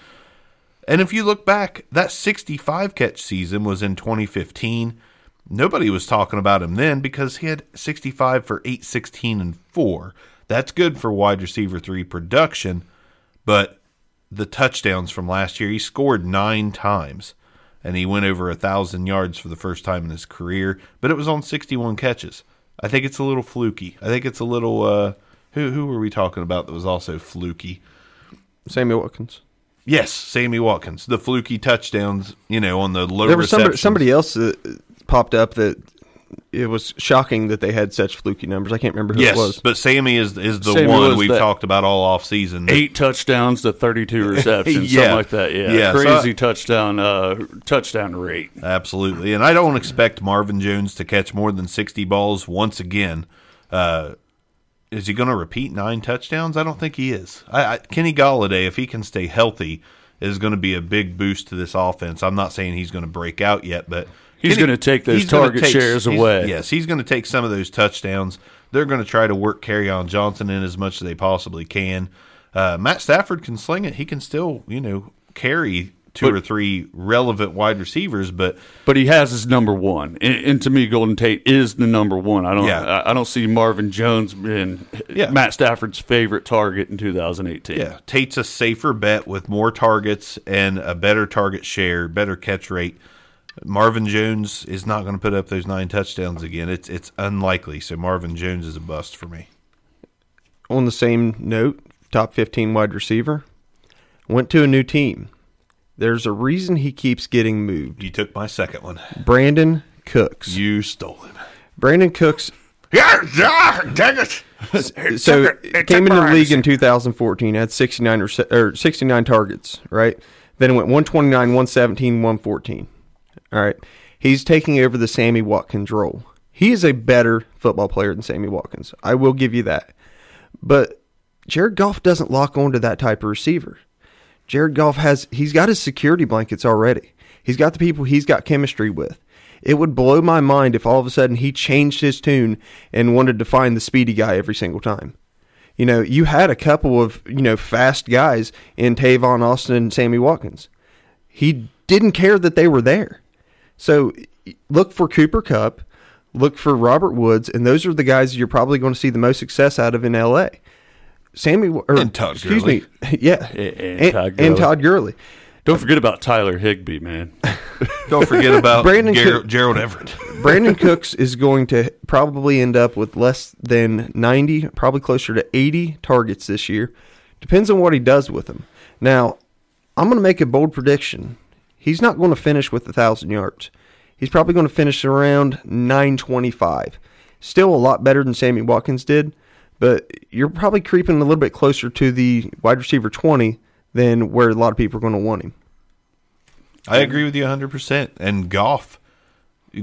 And if you look back, that 65 catch season was in 2015. Nobody was talking about him then because he had 65 for 816 and 4. That's good for wide receiver 3 production, but the touchdowns from last year, he scored 9 times and he went over a 1000 yards for the first time in his career, but it was on 61 catches. I think it's a little fluky. I think it's a little uh who who were we talking about that was also fluky? Sammy Watkins. Yes, Sammy Watkins, the fluky touchdowns, you know, on the low There was somebody, somebody else that popped up that it was shocking that they had such fluky numbers. I can't remember who Yes, it was. but Sammy is is the Sammy one we've talked about all off season. Eight touchdowns to 32 receptions, Yeah. something like that. Yeah, Yeah, so crazy I- touchdown uh, touchdown rate. Absolutely, and I don't expect Marvin Jones to catch more than sixty balls once again. Uh, is he going to repeat nine touchdowns? I don't think he is. I, I, Kenny Golladay, if he can stay healthy, is going to be a big boost to this offense. I'm not saying he's going to break out yet, but He's gonna take those target shares he's- away. Yes, he's going to take some of those touchdowns. They're going to try to work Kerryon Johnson in as much as they possibly can. Uh, Matt Stafford can sling it. He can still, you know, carry two But- or three relevant wide receivers, but But he has his number one, and, and to me, Golden Tate is the number one. I don't, Yeah. I, I don't see Marvin Jones being Yeah. Matt Stafford's favorite target in 2018. Yeah, Tate's a safer bet with more targets and a better target share, better catch rate. Marvin Jones is not going to put up those nine touchdowns again. It's it's unlikely. So Marvin Jones is a bust for me. On the same note, top 15 wide receiver went to a new team. There's a reason he keeps getting moved. You took my second one. Brandin Cooks. You stole him. Brandin Cooks Yeah, yeah, dang it. so came into the league in 2014 had 69 rece- or 69 targets right then it went 129 117 114 all right? He's taking over the sammy watkins role. He is a better football player than sammy watkins. I will give you that. But jared goff doesn't lock onto that type of receiver. Jared goff has he's got his security blankets already. He's got the people he's got chemistry with. It would blow my mind if all of a sudden he changed his tune and wanted to find the speedy guy every single time. You know, you had a couple of, you know, fast guys in Tavon Austin and Sammy Watkins. He didn't care that they were there. So look for Cooper Kupp, look for Robert Woods, and those are the guys you're probably going to see the most success out of in LA. Sammy or, And Todd excuse Gurley. me, yeah, And- and and, Todd and Gurley. Todd Gurley. Don't forget about Tyler Higbee, man. Don't forget about Brandon Gerald, Cook- Gerald Everett. Brandin Cooks is going to probably end up with less than 90, probably closer to 80 targets this year. Depends on what he does with them. Now, I'm going to make a bold prediction. He's not going to finish with 1,000 yards. He's probably going to finish around 925. Still a lot better than Sammy Watkins did, but you're probably creeping a little bit closer to the wide receiver 20 than where a lot of people are going to want him. I agree with you 100%. And Goff,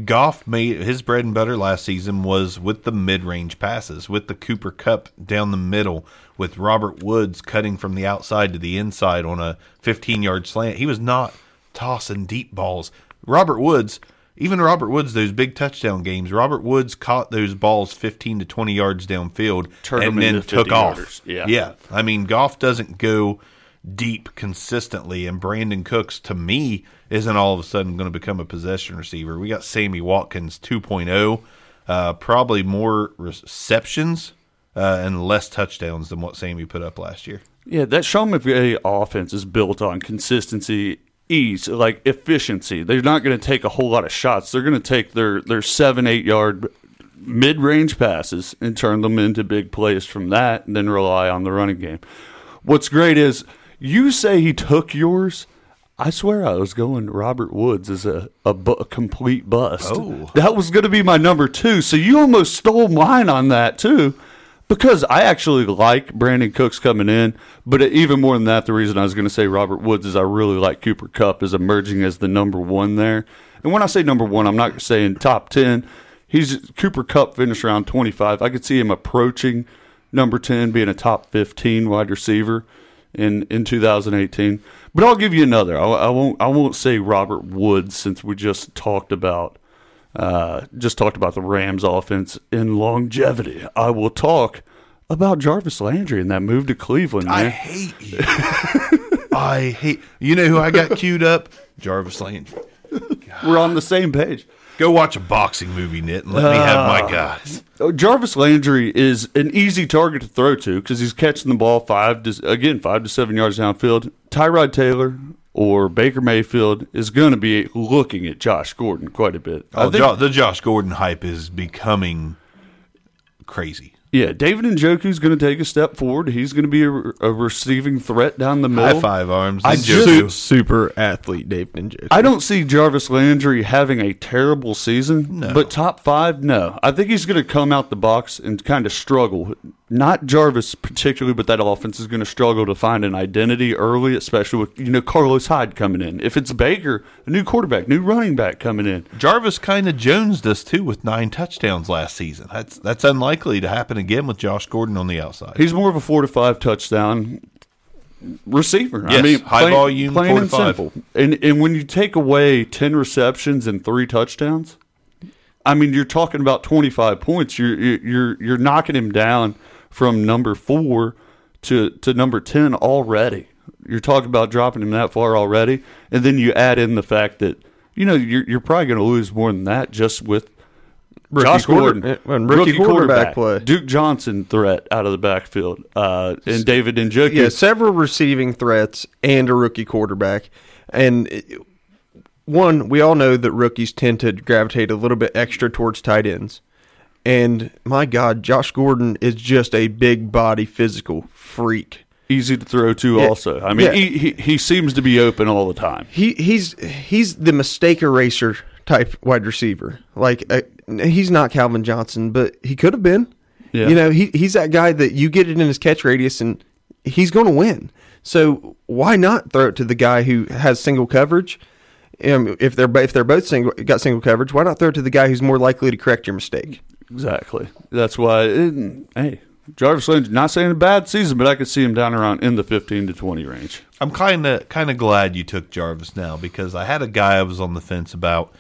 Goff made his bread and butter last season was with the mid-range passes, with the Cooper Kupp down the middle, with Robert Woods cutting from the outside to the inside on a 15-yard slant. He was not tossing deep balls. Robert Woods, even Robert Woods, those big touchdown games, Robert Woods caught those balls 15 to 20 yards downfield Turned and then took 50 off. yarders. Yeah. yeah. I mean, Goff doesn't go deep consistently, and Brandin Cooks, to me, isn't all of a sudden going to become a possession receiver. We got Sammy Watkins 2.0, uh, probably more receptions uh, and less touchdowns than what Sammy put up last year. Yeah, that Sean McVay offense is built on consistency, ease, like efficiency. They're not going to take a whole lot of shots. They're going to take their their seven, eight yard mid range passes and turn them into big plays from that, and then rely on the running game. What's great is you say he took yours. I swear I was going Robert Woods as a, a, bu- a complete bust. Oh. That was going to be my number two. So you almost stole mine on that too. Because I actually like Brandin Cooks coming in, but even more than that, the reason I was going to say Robert Woods is I really like Cooper Kupp as emerging as the number one there. And when I say number one, I'm not saying top ten. He's Cooper Kupp finished around 25. I could see him approaching number 10, being a top 15 wide receiver in in 2018. But I'll give you another. I, I won't I won't say Robert Woods since we just talked about uh, just talked about the Rams offense in longevity. I will talk about Jarvis Landry and that move to Cleveland. I hate you. I hate. You know who I got queued up? Jarvis Landry. We're on the same page. Go watch a boxing movie, Nit, and let me have my guys. Oh, Jarvis Landry is an easy target to throw to because he's catching the ball five to again five to seven yards downfield. Tyrod Taylor or Baker Mayfield is going to be looking at Josh Gordon quite a bit. Oh, think- Jo- the Josh Gordon hype is becoming crazy. yeah, David Njoku's going to take a step forward. He's going to be a, a receiving threat down the middle. High five arms. I just- Joku. super athlete Dave Ninja. I don't see Jarvis Landry having a terrible season, No. but top five, no. I think he's going to come out the box and kind of struggle. Not Jarvis particularly, but that offense is going to struggle to find an identity early, especially with you know Carlos Hyde coming in. If it's Baker, a new quarterback, new running back coming in, Jarvis kind of jonesed us too with nine touchdowns last season. That's that's unlikely to happen again with Josh Gordon on the outside. he's more of a four to five touchdown receiver. I Yes, mean, high plain- volume, plain and simple. And and when you take away ten receptions and three touchdowns, I mean, you're talking about 25 points. You're you're you're knocking him down from number four to to number 10 already. You're talking about dropping him that far already, and then you add in the fact that you know you're you're probably going to lose more than that just with Rookie Josh Gordon, uh, and rookie quarterback play. Duke Johnson threat out of the backfield, uh, and David Njoku. Yeah, several receiving threats and a rookie quarterback. And one, we all know that rookies tend to gravitate a little bit extra towards tight ends. And my God, Josh Gordon is just a big body physical freak. easy to throw to. Yeah. Also, I mean, Yeah. he, he he seems to be open all the time. He he's he's the mistake eraser type wide receiver. Like uh, he's not Calvin Johnson, but he could have been. Yeah. You know, he he's that guy that you get it in his catch radius and he's going to win. So why not throw it to the guy who has single coverage? Um, if they're if they're both single got single coverage, why not throw it to the guy who's more likely to correct your mistake? Exactly. That's why. It, hey, Jarvis Landry. Not saying a bad season, but I could see him down around in the fifteen to twenty range. I'm kind of kind of glad you took Jarvis now because I had a guy I was on the fence about,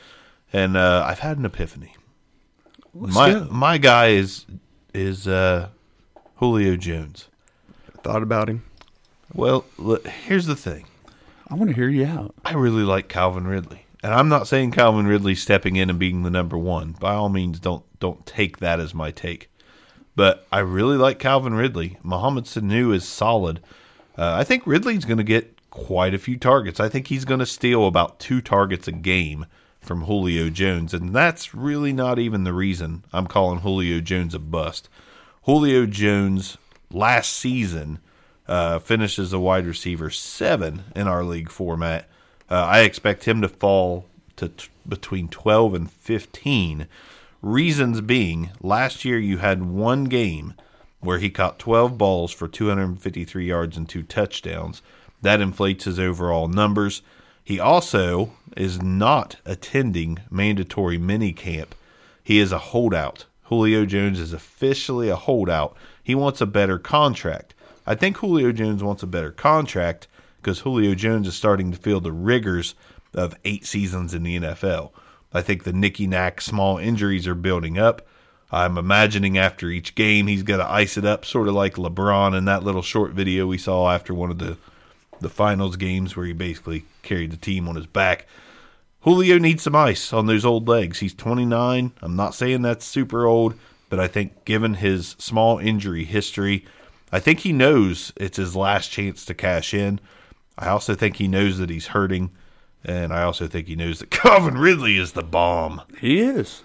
and uh, I've had an epiphany. my go. my guy is is uh, Julio Jones. Thought about him. Well, look, here's the thing. I want to hear you out. I really like Calvin Ridley, and I'm not saying Calvin Ridley stepping in and being the number one. By all means, don't don't take that as my take. But I really like Calvin Ridley. Mohamed Sanu is solid. Uh, I think Ridley's going to get quite a few targets. I think he's going to steal about two targets a game from Julio Jones, and that's really not even the reason I'm calling Julio Jones a bust. Julio Jones last season uh, finished as a wide receiver seven in our league format. Uh, I expect him to fall to t- between 12 and 15. Reasons being, last year you had one game where he caught 12 balls for 253 yards and two touchdowns. That inflates his overall numbers. He also is not attending mandatory mini camp. He is a holdout. Julio Jones is officially a holdout. He wants a better contract. I think Julio Jones wants a better contract because Julio Jones is starting to feel the rigors of eight seasons in the NFL. I think the nicky knack small injuries are building up. I'm imagining after each game he's got to ice it up, sort of like LeBron in that little short video we saw after one of the the finals games where he basically carried the team on his back. Julio needs some ice on those old legs. He's 29. I'm not saying that's super old, but I think given his small injury history, I think he knows it's his last chance to cash in. I also think he knows that he's hurting, and I also think he knows that Calvin Ridley is the bomb. He is.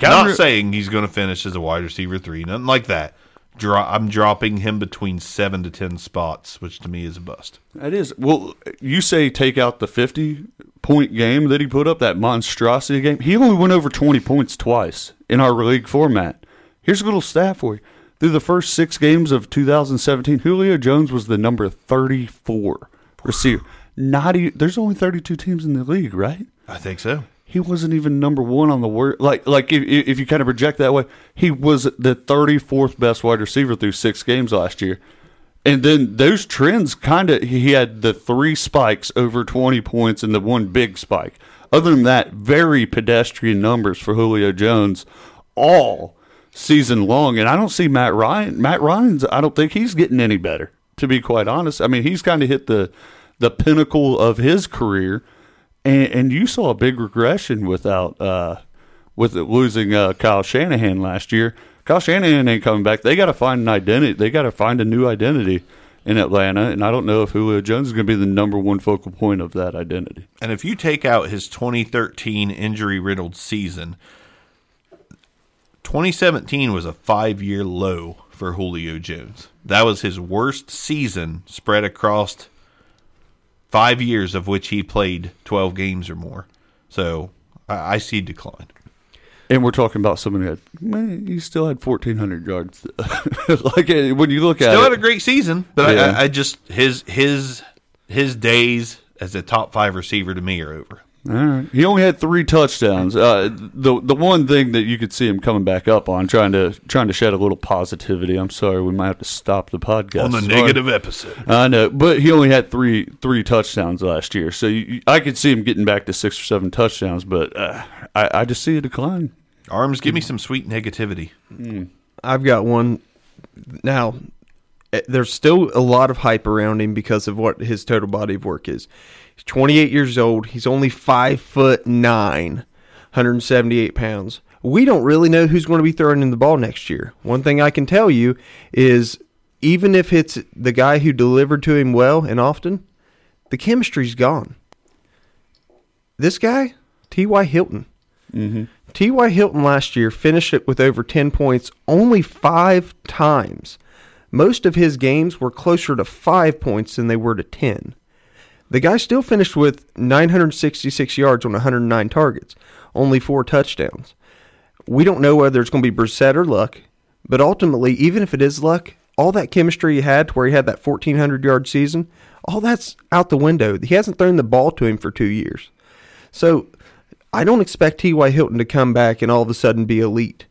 Not saying he's going to finish as a wide receiver three, nothing like that. Dro- I'm dropping him between seven to ten spots, which to me is a bust. That is. Well, you say take out the 50 point game that he put up, that monstrosity game. He only went over 20 points twice in our league format. Here's a little stat for you. Through the first six games of 2017, Julio Jones was the number 34 receiver. Not e- there's only 32 teams in the league, right? I think so. He wasn't even number one on the word. Like, like if, if you kind of project that way, he was the 34th best wide receiver through six games last year. And then those trends kind of, he had the three spikes over 20 points and the one big spike. Other than that, very pedestrian numbers for Julio Jones all season long. And I don't see Matt Ryan. Matt Ryan's, I don't think he's getting any better, to be quite honest. I mean, he's kind of hit the, the pinnacle of his career. And, and you saw a big regression without, uh, with losing uh, Kyle Shanahan last year. Kyle Shanahan ain't coming back. They got to find an identity. They got to find a new identity in Atlanta, and I don't know if Julio Jones is going to be the number one focal point of that identity. And if you take out his 2013 injury riddled season, 2017 was a five year low for Julio Jones. That was his worst season spread across five years, of which he played 12 games or more. So I, I see decline. And we're talking about somebody that man, he still had fourteen hundred yards. like uh, when you look at Still it, had a great season, but Yeah. I, I just his his his days as a top five receiver to me are over. All right. He only had three touchdowns. Uh, the the one thing that you could see him coming back up on, trying to trying to shed a little positivity. I'm sorry, we might have to stop the podcast On the Sorry. negative episode. I know, but he only had three three touchdowns last year, so you, you- I could see him getting back to six or seven touchdowns. But uh, I, I just see a decline. Arms, give me some sweet negativity. I've got one. Now, eh, there's still a lot of hype around him because of what his total body of work is. He's 28 years old. He's only five foot nine, 178 pounds. We don't really know who's going to be throwing in the ball next year. One thing I can tell you is, even if it's the guy who delivered to him well and often, the chemistry's gone. This guy, T.Y. Hilton. Mm-hmm. T.Y. Hilton last year finished it with over 10 points only five times. Most of his games were closer to five points than they were to 10. The guy still finished with 966 yards on 109 targets, only four touchdowns. We don't know whether it's going to be Brissett or Luck, but ultimately, even if it is Luck, all that chemistry he had to where he had that 1,400 yard season, all that's out the window. He hasn't thrown the ball to him for two years. So I don't expect T.Y. Hilton to come back and all of a sudden be elite.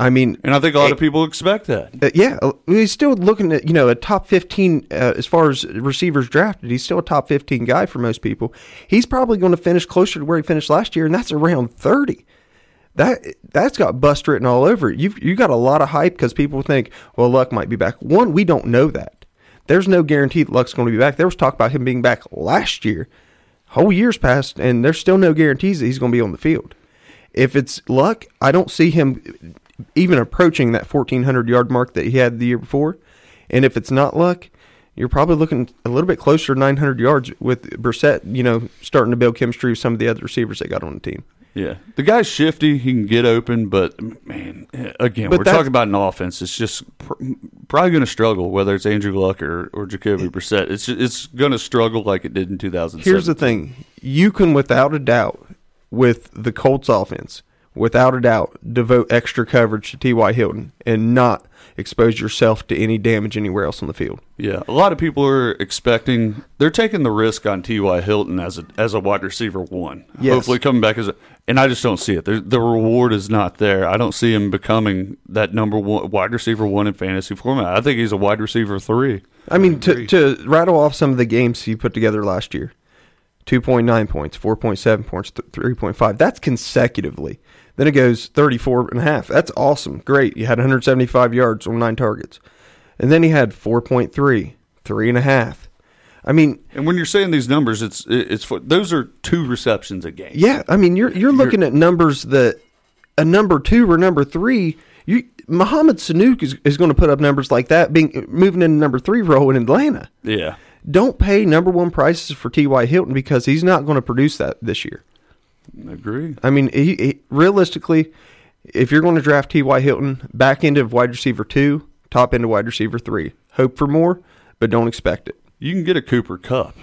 I mean, And I think a lot of people expect that. uh, yeah, he's still looking at you know a top fifteen uh, as far as receivers drafted. He's still a top fifteen guy for most people. He's probably going to finish closer to where he finished last year, and that's around thirty. That that's got bust written all over it. You've you got a lot of hype because people think, well, Luck might be back. One, we don't know that. There's no guarantee that Luck's going to be back. There was talk about him being back last year. Whole year's passed, and there's still no guarantees that he's going to be on the field. If it's Luck, I don't see him even approaching that 1,400 yard mark that he had the year before. And if it's not Luck, you're probably looking a little bit closer to 900 yards with Brissett, you know, starting to build chemistry with some of the other receivers they got on the team. Yeah, the guy's shifty. He can get open, but man, eh, again, But we're talking about an offense. It's just pr- probably going to struggle, whether it's Andrew Luck or, or Jacoby Brissett. It's it's going to struggle like it did in 2007. Here's the thing you can, without a doubt, with the Colts offense, without a doubt, devote extra coverage to T.Y. Hilton and not expose yourself to any damage anywhere else on the field. Yeah, a lot of people are expecting they're taking the risk on T.Y. Hilton as a as a wide receiver one. Yes. Hopefully coming back as a and I just don't see it. The, the reward is not there. I don't see him becoming that number one wide receiver one in fantasy format. I think he's a wide receiver three. I mean, to, to rattle off some of the games he put together last year 2.9 points, 4.7 points, 3.5. That's consecutively. Then it goes 34 and a half. That's awesome. Great. You had 175 yards on nine targets. And then he had 4.3, three and a half. I mean, And when you're saying these numbers, it's it's for, those are two receptions a game. yeah, I mean, you're you're looking at numbers that a number two or number three. You Mohamed Sanu is, is going to put up numbers like that, being moving into number three role in Atlanta. Yeah. Don't pay number one prices for T.Y. Hilton because he's not going to produce that this year. Agree. I mean, he, he, realistically, if you're going to draft T.Y. Hilton, back end of wide receiver two, top end of wide receiver three. Hope for more, but don't expect it. You can get a Cooper Kupp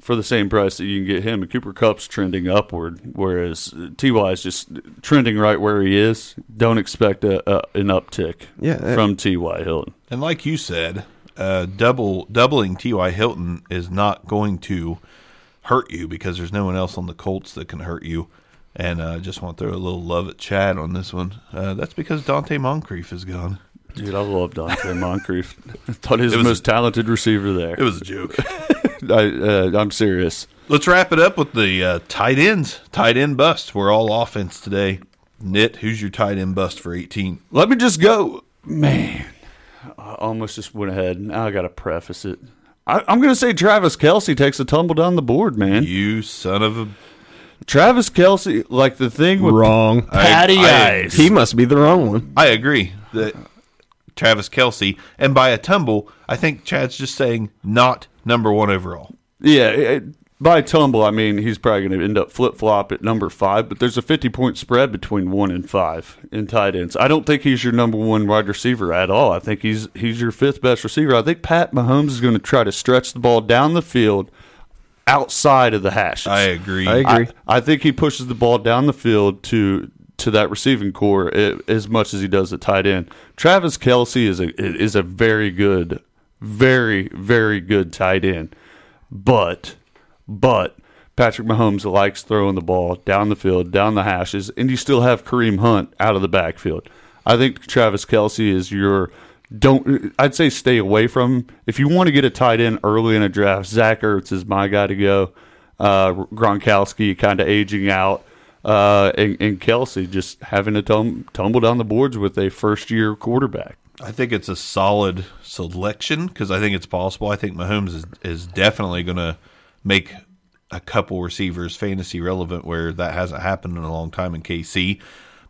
for the same price that you can get him. And Cooper Kupp's trending upward, whereas Ty is just trending right where he is. Don't expect a, a an uptick Yeah, that- from Ty Hilton. And like you said, uh, double doubling T.Y. Hilton is not going to hurt you because there's no one else on the Colts that can hurt you. And I uh, just want to throw a little love at Chad on this one. Uh, that's because Donte Moncrief is gone. Dude, I love Donte Moncrief. I thought he was the most talented receiver there. It was a joke. I, uh, I'm serious. Let's wrap it up with the uh, tight ends. Tight end bust. We're all offense today. Nit, who's your tight end bust for 18? Let me just go. Man, I almost just went ahead. Now I got to preface it. I, I'm going to say Travis Kelce takes a tumble down the board, man. You son of a. Travis Kelce, like the thing with Wrong. Patty I- Ice. He must be the wrong one. I agree that Travis Kelce, and by a tumble, I think Chad's just saying not number one overall. Yeah, it, by tumble, I mean he's probably going to end up flip flop at number five, but there's a 50 point spread between one and five in tight ends. I don't think he's your number one wide receiver at all. I think he's he's your fifth best receiver. I think Pat Mahomes is going to try to stretch the ball down the field outside of the hashes. I agree. I agree. I, I think he pushes the ball down the field to to that receiving core i- as much as he does at tight end. Travis Kelce is a is a very good, very very good tight end, but but Patrick Mahomes likes throwing the ball down the field, down the hashes, and you still have Kareem Hunt out of the backfield. I think Travis Kelce is your don't. I'd say stay away from him. if you want to get a tight end early in a draft. Zach Ertz is my guy to go. Uh, Gronkowski kind of aging out, uh, and, and Kelce just having to tum- tumble down the boards with a first year quarterback. I think it's a solid selection because I think it's possible. I think Mahomes is, is definitely going to make a couple receivers fantasy relevant where that hasn't happened in a long time in KC.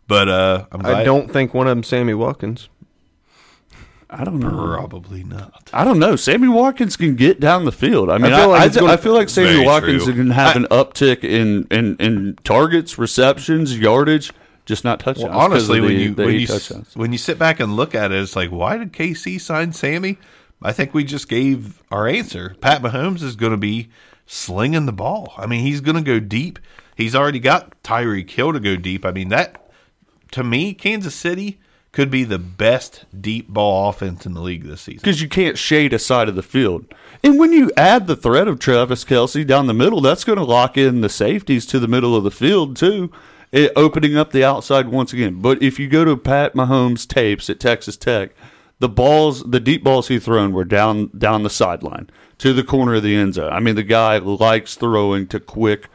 But uh, I'm glad I don't think one of them Sammy Watkins. I don't know. probably not. I don't know. Sammy Watkins can get down the field. I mean, I feel like I, it's I, gonna- feel like Sammy Watkins true. can have I- an uptick in, in, in targets, receptions, yardage, just not touchdowns. Well, honestly, 'cause of when the- you the when you touchdowns. when you sit back and look at it, it's like, why did KC sign Sammy? I think we just gave our answer. Pat Mahomes is going to be slinging the ball. I mean, he's going to go deep. He's already got Tyreek Hill to go deep. I mean, that to me, Kansas City could be the best deep ball offense in the league this season. because you can't shade a side of the field. And when you add the threat of Travis Kelce down the middle, that's going to lock in the safeties to the middle of the field too, it, opening up the outside once again. But if you go to Pat Mahomes tapes at Texas Tech, the balls, the deep balls he thrown were down down the sideline to the corner of the end zone. I mean, the guy likes throwing to quick,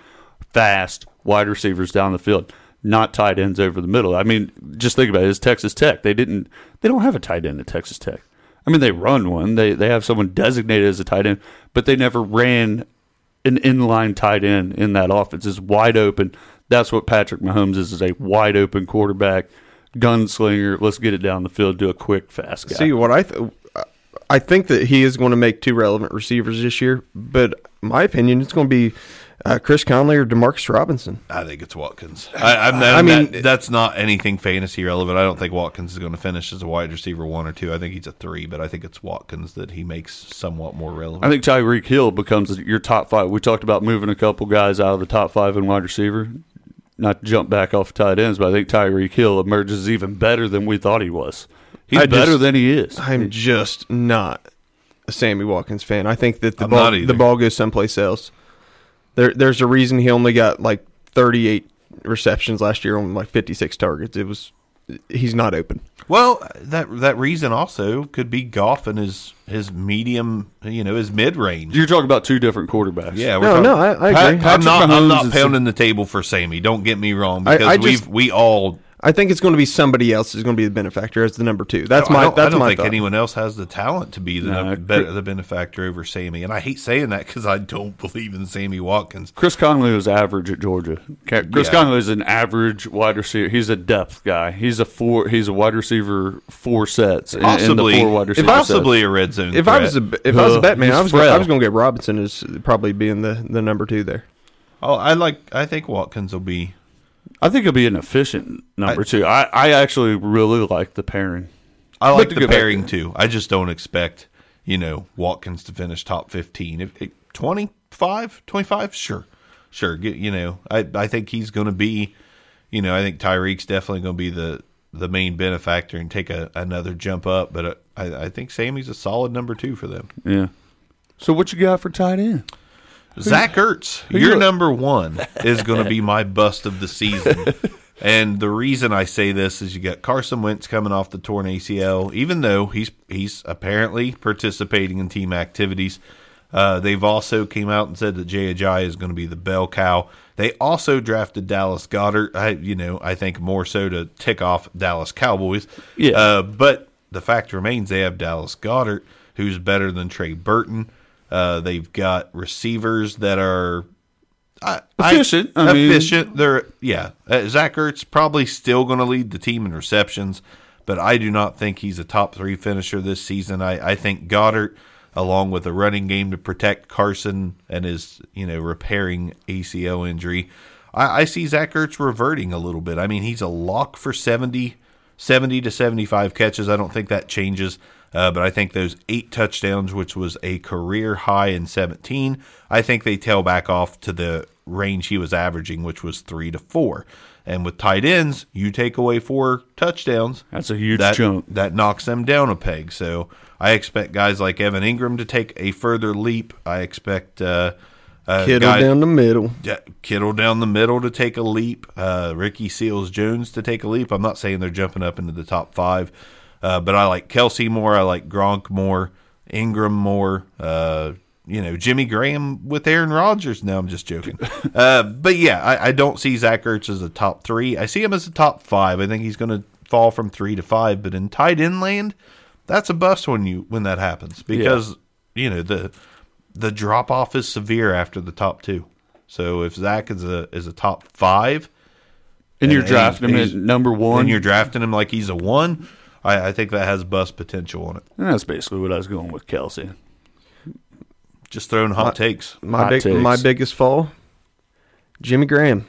fast wide receivers down the field, not tight ends over the middle. I mean, just think about it. It's Texas Tech. They didn't. They don't have a tight end at Texas Tech. I mean, they run one. They they have someone designated as a tight end, but they never ran an inline tight end in that offense. It's wide open. That's what Patrick Mahomes is: is a wide open quarterback, gunslinger. Let's get it down the field. Do a quick, fast guy. See what I th- I think that he is going to make two relevant receivers this year, but my opinion it's going to be uh, Chris Conley or Demarcus Robinson. I think it's Watkins. I, I'm, I I mean- mean, that's not anything fantasy relevant. I don't think Watkins is going to finish as a wide receiver one or two. I think he's a three, but I think it's Watkins that he makes somewhat more relevant. I think Tyreek Hill becomes your top five. We talked about moving a couple guys out of the top five in wide receiver, not to jump back off tight ends, but I think Tyreek Hill emerges even better than we thought he was. He's I better just- than he is. I'm just not a Sammy Watkins fan. I think that the I'm ball the ball goes someplace else. There, there's a reason he only got like 38 receptions last year on like 56 targets. It was he's not open. Well, that that reason also could be Goff and his his medium, you know, his mid range. You're talking about two different quarterbacks. Yeah, No, talking- no, I- I Pat- agree. I'm not. I'm not pounding the table for Sammy. Don't get me wrong, I- because I we've just- we all I think it's going to be somebody else is going to be the benefactor as the number two. That's I my don't, that's I don't my think thought. anyone else has the talent to be the No, num- Chris- the benefactor over Sammy, and I hate saying that because I don't believe in Sammy Watkins. Chris Conley was average at Georgia. Chris Yeah. Conley is an average wide receiver. He's a depth guy. He's a four. He's a wide receiver four sets. in- in the Possibly, four wide receiver possibly sets. a red zone. if I was a threat. if I was a Uh, bet man, I was gonna, I was going to get Robinson as probably being the the number two there. oh, I like. I think Watkins will be. I think it'll be an efficient number two. I, I actually really like the pairing. I like the go back- pairing too. I just don't expect you know Watkins to finish top fifteen. If, if 25, 25, sure, sure. Get, you know, I I think he's going to be. You know, I think Tyreek's definitely going to be the the main benefactor and take a, another jump up. But uh, I, I think Sammy's a solid number two for them. Yeah. So what you got for tight end? Zach Ertz, your you- number one is going to be my bust of the season. and the reason I say this is you got Carson Wentz coming off the torn ACL. Even though he's he's apparently participating in team activities, uh, they've also came out and said that Jay Ajayi is going to be the bell cow. They also drafted Dallas Goedert. I you know I think more so to tick off Dallas Cowboys. Yeah. Uh, but the fact remains they have Dallas Goedert, who's better than Trey Burton. Uh, they've got receivers that are I, Efficient, I, I mean- efficient. They're yeah. Uh, Zach Ertz probably still going to lead the team in receptions, but I do not think he's a top three finisher this season. I, I think Goedert, along with a running game to protect Carson and his you know repairing ACL injury, I, I see Zach Ertz reverting a little bit. I mean, he's a lock for 70, 70 to seventy five catches. I don't think that changes. Uh, but I think those eight touchdowns, which was a career high in 17, I think they tail back off to the range he was averaging, which was three to four. And with tight ends, you take away four touchdowns. That's a huge that, chunk. That knocks them down a peg. So I expect guys like Evan Engram to take a further leap. I expect uh, uh, Kittle guy- down the middle. yeah, Kittle down the middle to take a leap. Uh, Ricky Seals Jones to take a leap. I'm not saying they're jumping up into the top five, uh, but I like Kelce more. I like Gronk more. Engram more. Uh, you know, Jimmy Graham with Aaron Rodgers. No, I'm just joking. uh, but yeah, I, I don't see Zach Ertz as a top three. I see him as a top five. I think he's going to fall from three to five. But in tight end land, that's a bust when you when that happens because you know the the drop off is severe after the top two. So if Zach is a is a top five, And you're and drafting him at number one. and you're drafting him like he's a one, I, I think that has bust potential on it. And that's basically what I was going with Kelce. Just throwing hot takes. My Hot big, takes. my biggest fall, Jimmy Graham.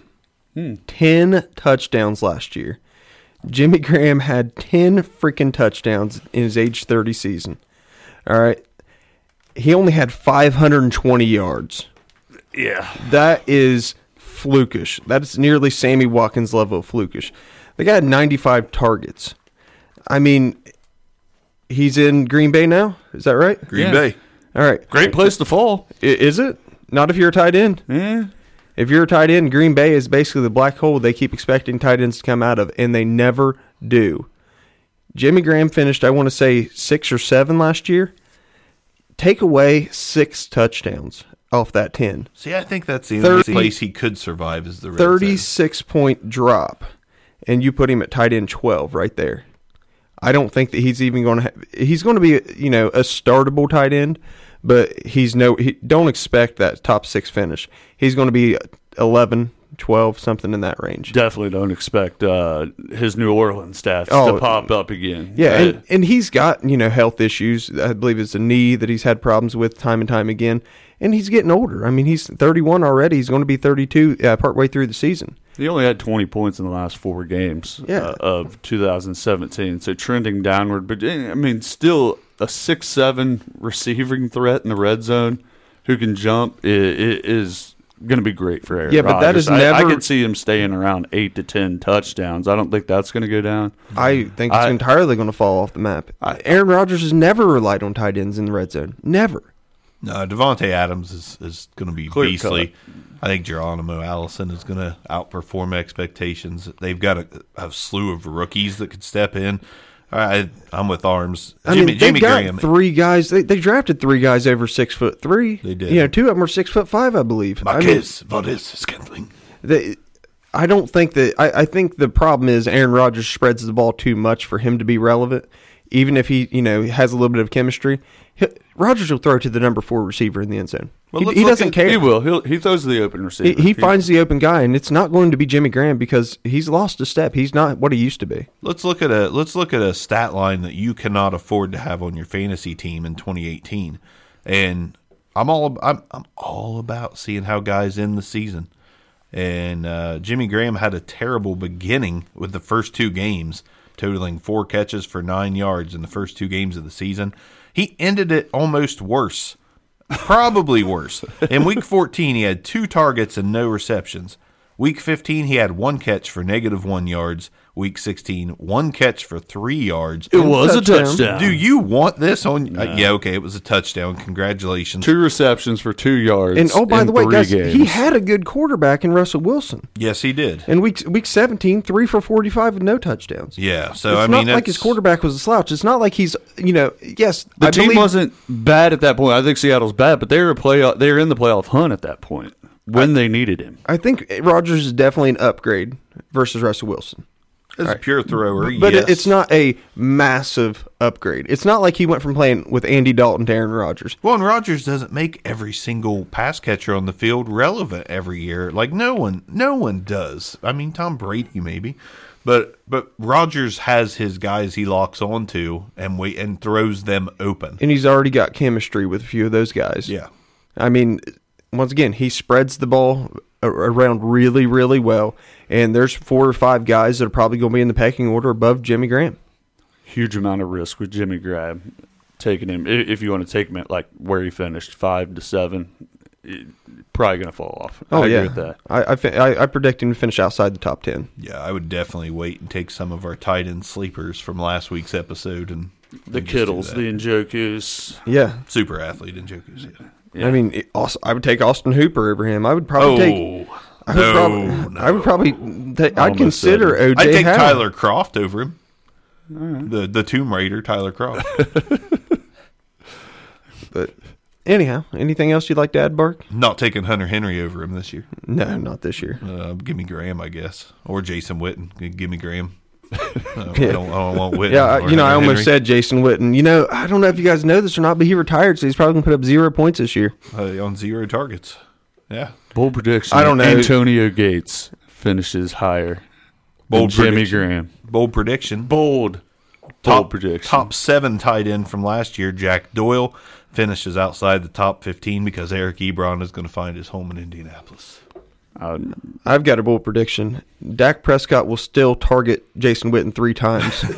Hmm. Ten touchdowns last year. Jimmy Graham had ten freaking touchdowns in his age thirty season. All right, he only had five hundred and twenty yards. Yeah. That is flukish. That is nearly Sammy Watkins level of flukish. The guy had ninety five targets. I mean, he's in Green Bay now. Is that right? Green Yeah. Bay. All right. Great place to fall. I- Is it? Not if you're a tight end. Yeah. If you're a tight end, Green Bay is basically the black hole they keep expecting tight ends to come out of, and they never do. Jimmy Graham finished, I want to say, six or seven last year. Take away six touchdowns off that 10. See, I think that's the only 30 place he could survive is the red zone. 36 point drop, and you put him at tight end 12 right there. I don't think that he's even going to. Ha- he's going to be, you know, a startable tight end, but he's no. He, don't expect that top six finish. He's going to be 11, 12, something in that range. Definitely don't expect uh, his New Orleans stats Oh, to pop up again. Yeah, Uh, and, and he's got you know health issues. I believe it's a knee that he's had problems with time and time again, and he's getting older. I mean, he's 31 already. He's going to be 32 uh, partway through the season. He only had 20 points in the last four games Yeah. uh, of 2017, so trending downward. But eh, I mean, still a six-seven receiving threat in the red zone who can jump i- i- is going to be great for Aaron. Yeah, but that Rodgers. is I, I never- could see him staying around eight to ten touchdowns. I don't think that's going to go down. I think it's I- entirely going to fall off the map. Aaron Rodgers has never relied on tight ends in the red zone. Never. No, Davante Adams is, is going to be Clear beastly. I think Geronimo Allison is going to outperform expectations. They've got a, a slew of rookies that could step in. I, I'm with Arms. I Jimmy, mean, Jimmy Graham. three guys. They, they drafted three guys over six foot three. They did. You know, two of them are six foot five, I believe. I mean, Marquez Valdes Scantling. they, I don't think that. I, I think the problem is Aaron Rodgers spreads the ball too much for him to be relevant. Even if he, you know, has a little bit of chemistry, he, Rodgers will throw to the number four receiver in the end zone. Well, he he doesn't at- care. He will. He'll, he throws the open He, receiver. he finds the open guy, and it's not going to be Jimmy Graham because he's lost a step. He's not what he used to be. Let's look at a let's look at a stat line that you cannot afford to have on your fantasy team in 2018. And I'm all I'm I'm all about seeing how guys end the season. And uh, Jimmy Graham had a terrible beginning with the first two games, totaling four catches for nine yards in the first two games of the season. He ended it almost worse, probably worse. In week 14, he had two targets and no receptions. Week 15, he had one catch for negative one yards. Week 16, one catch for three yards. it was a touchdown. touchdown. Do you want this on? Uh, yeah, okay, it was a touchdown. Congratulations. Two receptions for two yards. And oh, by in the way, guys, games. he had a good quarterback in Russell Wilson. Yes, he did. In week week 17, three for 45 with no touchdowns. Yeah, so it's I mean, not mean, like his quarterback was a slouch. It's not like he's, you know, yes, The I team believe, wasn't bad at that point. I think Seattle's bad, but they were playoff. They were in the playoff hunt at that point when they needed him. I think Rodgers is definitely an upgrade versus Russell Wilson. As a pure thrower, But yes. it's not a massive upgrade. It's not like he went from playing with Andy Dalton to Aaron Rodgers. Well, and Rodgers doesn't make every single pass catcher on the field relevant every year. Like no one, no one does. I mean, Tom Brady maybe, but but Rodgers has his guys he locks onto and wait and throws them open. And he's already got chemistry with a few of those guys. Yeah, I mean, once again, he spreads the ball around really, really well. And there's four or five guys that are probably going to be in the pecking order above Jimmy Graham. Huge amount of risk with Jimmy Graham taking him. If you want to take him at like where he finished, five to seven, probably going to fall off. Oh I yeah, with that. I, I, I I predict him to finish outside the top ten. yeah. I would definitely wait and take some of our tight end sleepers from last week's episode and The and Kittles, the Njokus. Yeah, super athlete and Jokus. Yeah. Yeah. I mean, it also, I would take Austin Hooper over him. I would probably take. Oh I would no, probably, no. I would probably. ta- I'd consider said OJ I'd take Howard. Tyler Kroft over him. The the Tomb Raider, Tyler Kroft. But anyhow, anything else you'd like to add, Bark? Not taking Hunter Henry over him this year. No, not this year. Uh, give me Graham, I guess, or Jason Witten. Give me Graham. I, Yeah. don't, I don't want Witten. Yeah, you know, I almost Henry. said Jason Witten. You know, I don't know if you guys know this or not, but he retired, so he's probably going to put up zero points this year. uh, on zero targets. Yeah, Bold prediction. I don't know. Antonio Gates finishes higher. Bold than Jimmy prediction. Graham. bold prediction. Bold. top Bold prediction. Top seven tight end from last year, Jack Doyle, finishes outside the top fifteen because Eric Ebron is going to find his home in Indianapolis. Uh, I've got a bold prediction. Dak Prescott will still target Jason Witten three times.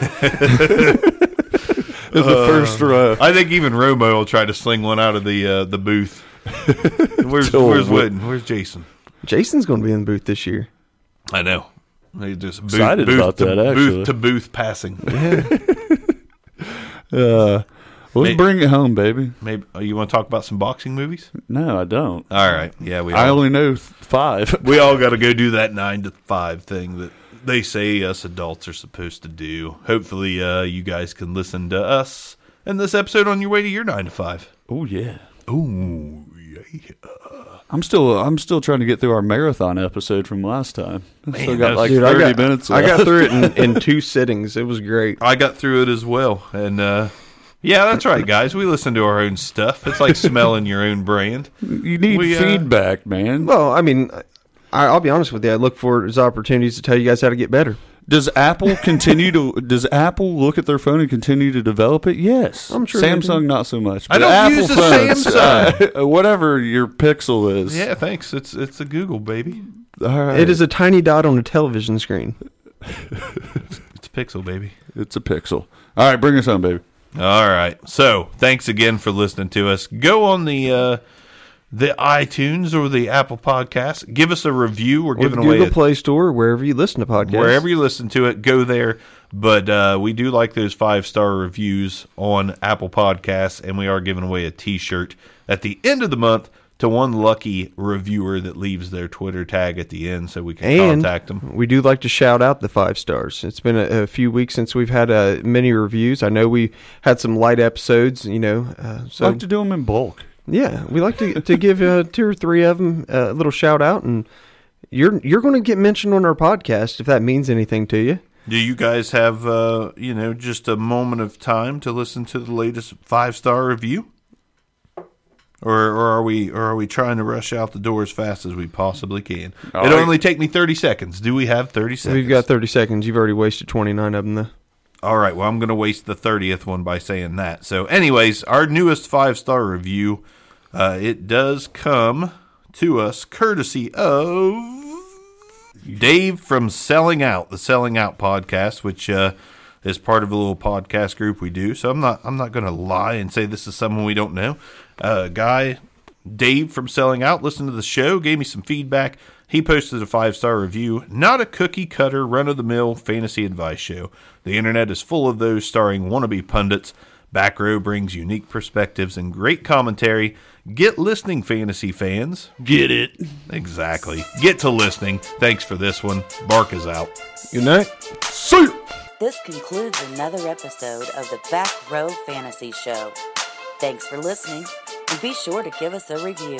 in the first row. I think even Romo will try to sling one out of the uh, the booth. Where's Till Where's Witten? Where's Jason? Jason's going to be in the booth this year. I know. They just booth, Excited booth about to, that, actually. Booth to booth passing. Uh, let's May- bring it home, baby. Maybe oh, you want to talk about some boxing movies? No, I don't. All right. Yeah, we. I all, only know five. we all got to go do that nine to five thing that they say us adults are supposed to do. Hopefully, uh, you guys can listen to us and this episode on your way to your nine to five. Oh yeah. Oh yeah. I'm still I'm still trying to get through our marathon episode from last time. I still Man, got like was- Dude, I 30 got, minutes. I got through it in, in two sittings. It was great. I got through it as well, and uh, yeah, that's right, guys. We listen to our own stuff. It's like smelling your own brand. You need We, uh, feedback, man. Well, I mean, I, I'll be honest with you. I look for as opportunities to tell you guys how to get better. Does Apple continue to? Does Apple look at their phone and continue to develop it? Yes. I'm sure Samsung not so much. I don't Apple use a phones, Samsung. uh, whatever your Pixel is. Yeah, thanks. It's it's a Google baby. All right. It is a tiny dot on a television screen. It's a Pixel baby. It's a Pixel. All right, bring us home, baby. All right. So thanks again for listening to us. Go on the uh, the iTunes or the Apple Podcast. Give us a review. We're Or giving away Google Play Store, wherever you listen to podcasts. wherever you listen to it. Go there. But uh, we do like those five star reviews on Apple Podcasts, and we are giving away a T-shirt at the end of the month to one lucky reviewer that leaves their Twitter tag at the end, so we can and contact them. we do like to shout out the five stars. It's been a, a few weeks since we've had uh, many reviews. I know we had some light episodes, you know. Uh, so like to do them in bulk. yeah, we like to to give uh, two or three of them a little shout out and you're you're going to get mentioned on our podcast if that means anything to you. Do you guys have, uh, you know, just a moment of time to listen to the latest five star review? Or, or are we or are we trying to rush out the door as fast as we possibly can? All It'll right. only take me thirty seconds. Do we have thirty seconds? We've got 30 seconds. You've already wasted 29 of them, though. All right, well, I'm going to waste the 30th one by saying that. So, anyways, our newest five star review, uh, it does come to us courtesy of Dave from Selling Out, the Selling Out podcast, which uh, is part of a little podcast group we do. So, I'm not I'm not going to lie and say this is someone we don't know. Uh, guy Dave from Selling Out listened to the show, gave me some feedback. He posted a five star review. Not a cookie cutter, run of the mill fantasy advice show. The internet is full of those starring wannabe pundits. Back row brings unique perspectives and great commentary. Get listening, fantasy fans. Get it? Exactly. Get to listening. Thanks for this one. Bark is out. Good night. See ya. This concludes another episode of the Back Row Fantasy Show. Thanks for listening, and be sure to give us a review.